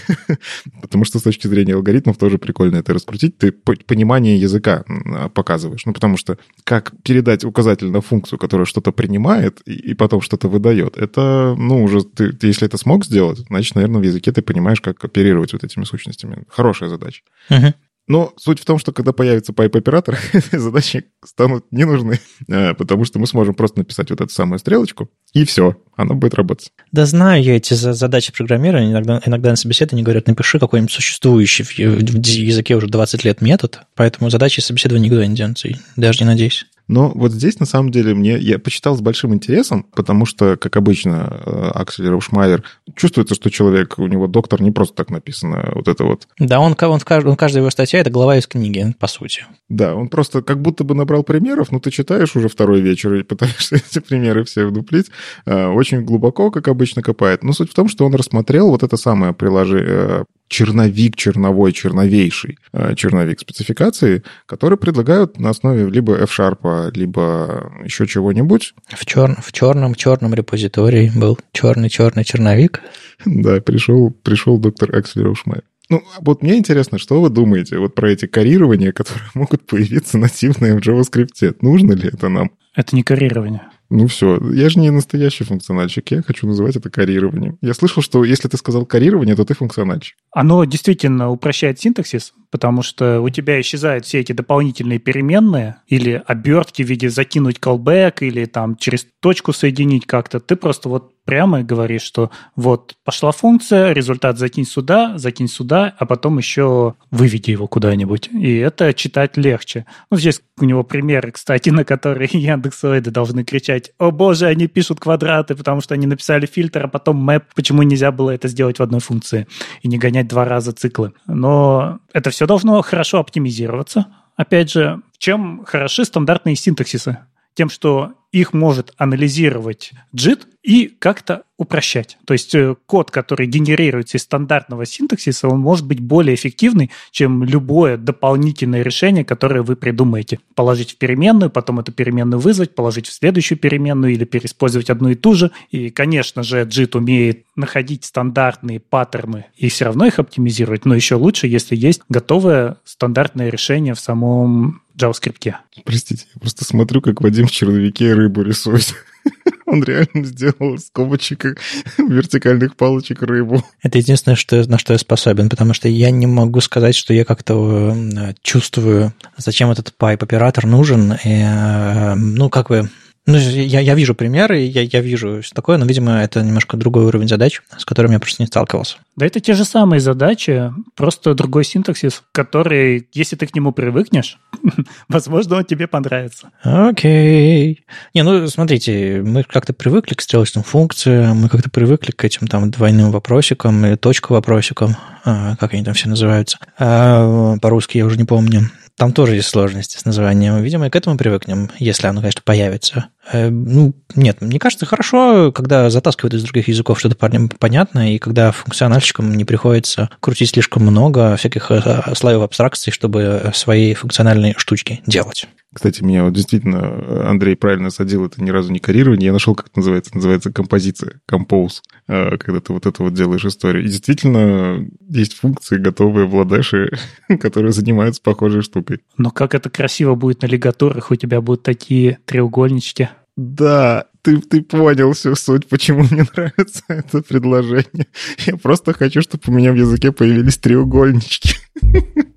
потому что с точки зрения алгоритмов тоже прикольно это раскрутить, ты понимание языка показываешь, ну, потому что как передать указатель на функцию, которая что-то принимает и потом что-то выдает, это, ну, уже ты, если это смог сделать, значит, наверное, в языке ты понимаешь, как оперировать вот этими сущностями. Хорошая задача. Uh-huh. Но суть в том, что когда появится пайп-оператор, задачи станут не нужны, э, потому что мы сможем просто написать вот эту самую стрелочку, и все, она будет работать. Да знаю я эти задачи программирования. Иногда, иногда на собеседовании говорят, напиши какой-нибудь существующий в языке уже 20 лет метод, поэтому задачи собеседования никуда не денутся, даже не надеюсь. Но вот здесь, на самом деле, мне я почитал с большим интересом, потому что, как обычно, э, Аксель Раушмайер, чувствуется, что человек, у него доктор не просто так написано, вот это вот. Да, он, он, он каждая его статья – это глава из книги, по сути. Да, он просто как будто бы набрал примеров, но ты читаешь уже второй вечер и пытаешься эти примеры все вдуплить. Э, очень глубоко, как обычно, копает. Но суть в том, что он рассмотрел вот это самое приложение, э, черновик черновой, черновейший черновик спецификации, который предлагают на основе либо F-Sharp, либо еще чего-нибудь. В, чер... в черном черном репозитории был черный-черный черновик. Да, пришел, пришел доктор Аксель Роушмайер. Ну, вот мне интересно, что вы думаете вот про эти карирования, которые могут появиться нативные в JavaScript? Нужно ли это нам? Это не карирование. Ну все, я же не настоящий функциональщик, я хочу называть это карированием. Я слышал, что если ты сказал карирование, то ты функциональщик. Оно действительно упрощает синтаксис, потому что у тебя исчезают все эти дополнительные переменные или обертки в виде закинуть callback или там через точку соединить как-то. Ты просто вот прямо говоришь, что вот пошла функция, результат закинь сюда, закинь сюда, а потом еще выведи его куда-нибудь. И это читать легче. Ну, здесь у него примеры, кстати, на которые яндексоиды должны кричать, о боже, они пишут квадраты, потому что они написали фильтр, а потом мэп, почему нельзя было это сделать в одной функции и не гонять два раза циклы. Но это все должно хорошо оптимизироваться. Опять же, чем хороши стандартные синтаксисы? Тем, что их может анализировать JIT и как-то упрощать. То есть э, код, который генерируется из стандартного синтаксиса, он может быть более эффективный, чем любое дополнительное решение, которое вы придумаете. Положить в переменную, потом эту переменную вызвать, положить в следующую переменную или переиспользовать одну и ту же. И, конечно же, JIT умеет находить стандартные паттерны и все равно их оптимизировать, но еще лучше, если есть готовое стандартное решение в самом JavaScript. Простите, я просто смотрю, как Вадим в черновике рыбу рисует. Он реально сделал скобочек вертикальных палочек рыбу. Это единственное, что, на что я способен, потому что я не могу сказать, что я как-то э, чувствую, зачем этот пайп-оператор нужен. И, э, ну, как бы ну, я, я вижу примеры, я, я вижу все такое, но, видимо, это немножко другой уровень задач, с которым я просто не сталкивался. Да это те же самые задачи, просто другой синтаксис, который, если ты к нему привыкнешь, возможно, он тебе понравится. Окей. Не, ну, смотрите, мы как-то привыкли к стрелочным функциям, мы как-то привыкли к этим там двойным вопросикам или точка вопросикам, а, как они там все называются. А, по-русски я уже не помню. Там тоже есть сложности с названием. Видимо, и к этому привыкнем, если оно, конечно, появится. Э, ну, нет, мне кажется, хорошо, когда затаскивают из других языков что-то понятно, и когда функциональщикам не приходится крутить слишком много всяких э, слоев абстракций, чтобы свои функциональные штучки делать. Кстати, меня вот действительно Андрей правильно садил, это ни разу не карирование. Я нашел, как это называется. Называется композиция, композ, э, когда ты вот это вот делаешь историю. И действительно есть функции, готовые в ладеше, которые занимаются похожей штукой. Но как это красиво будет на лигаторах, у тебя будут такие треугольнички. Да, ты, ты понял всю суть, почему мне нравится это предложение. Я просто хочу, чтобы у меня в языке появились треугольнички.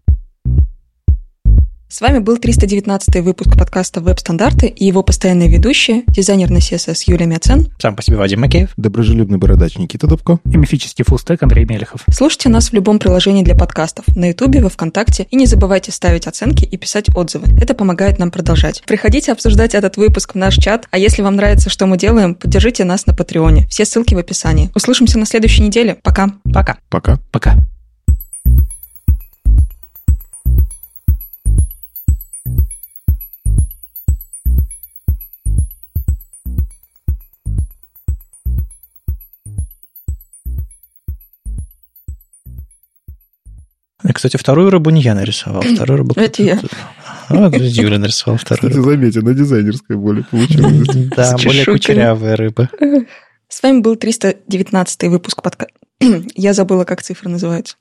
С вами был 319 выпуск подкаста «Веб-стандарты» и его постоянные ведущие, дизайнер на CSS Юлия Мяцен. Сам по себе Вадим Макеев. Доброжелюбный бородач Никита Дубко. И мифический фуллстек Андрей Мелехов. Слушайте нас в любом приложении для подкастов, на Ютубе, во Вконтакте. И не забывайте ставить оценки и писать отзывы. Это помогает нам продолжать. Приходите обсуждать этот выпуск в наш чат. А если вам нравится, что мы делаем, поддержите нас на Патреоне. Все ссылки в описании. Услышимся на следующей неделе. Пока. Пока. Пока. Пока. Кстати, вторую рыбу не я нарисовал. Вторую рыбу Это я. А, Юля нарисовал вторую. Кстати, заметьте, на дизайнерской более получилось. Да, более кучерявая рыба. С вами был 319 выпуск подкаста. Я забыла, как цифры называются.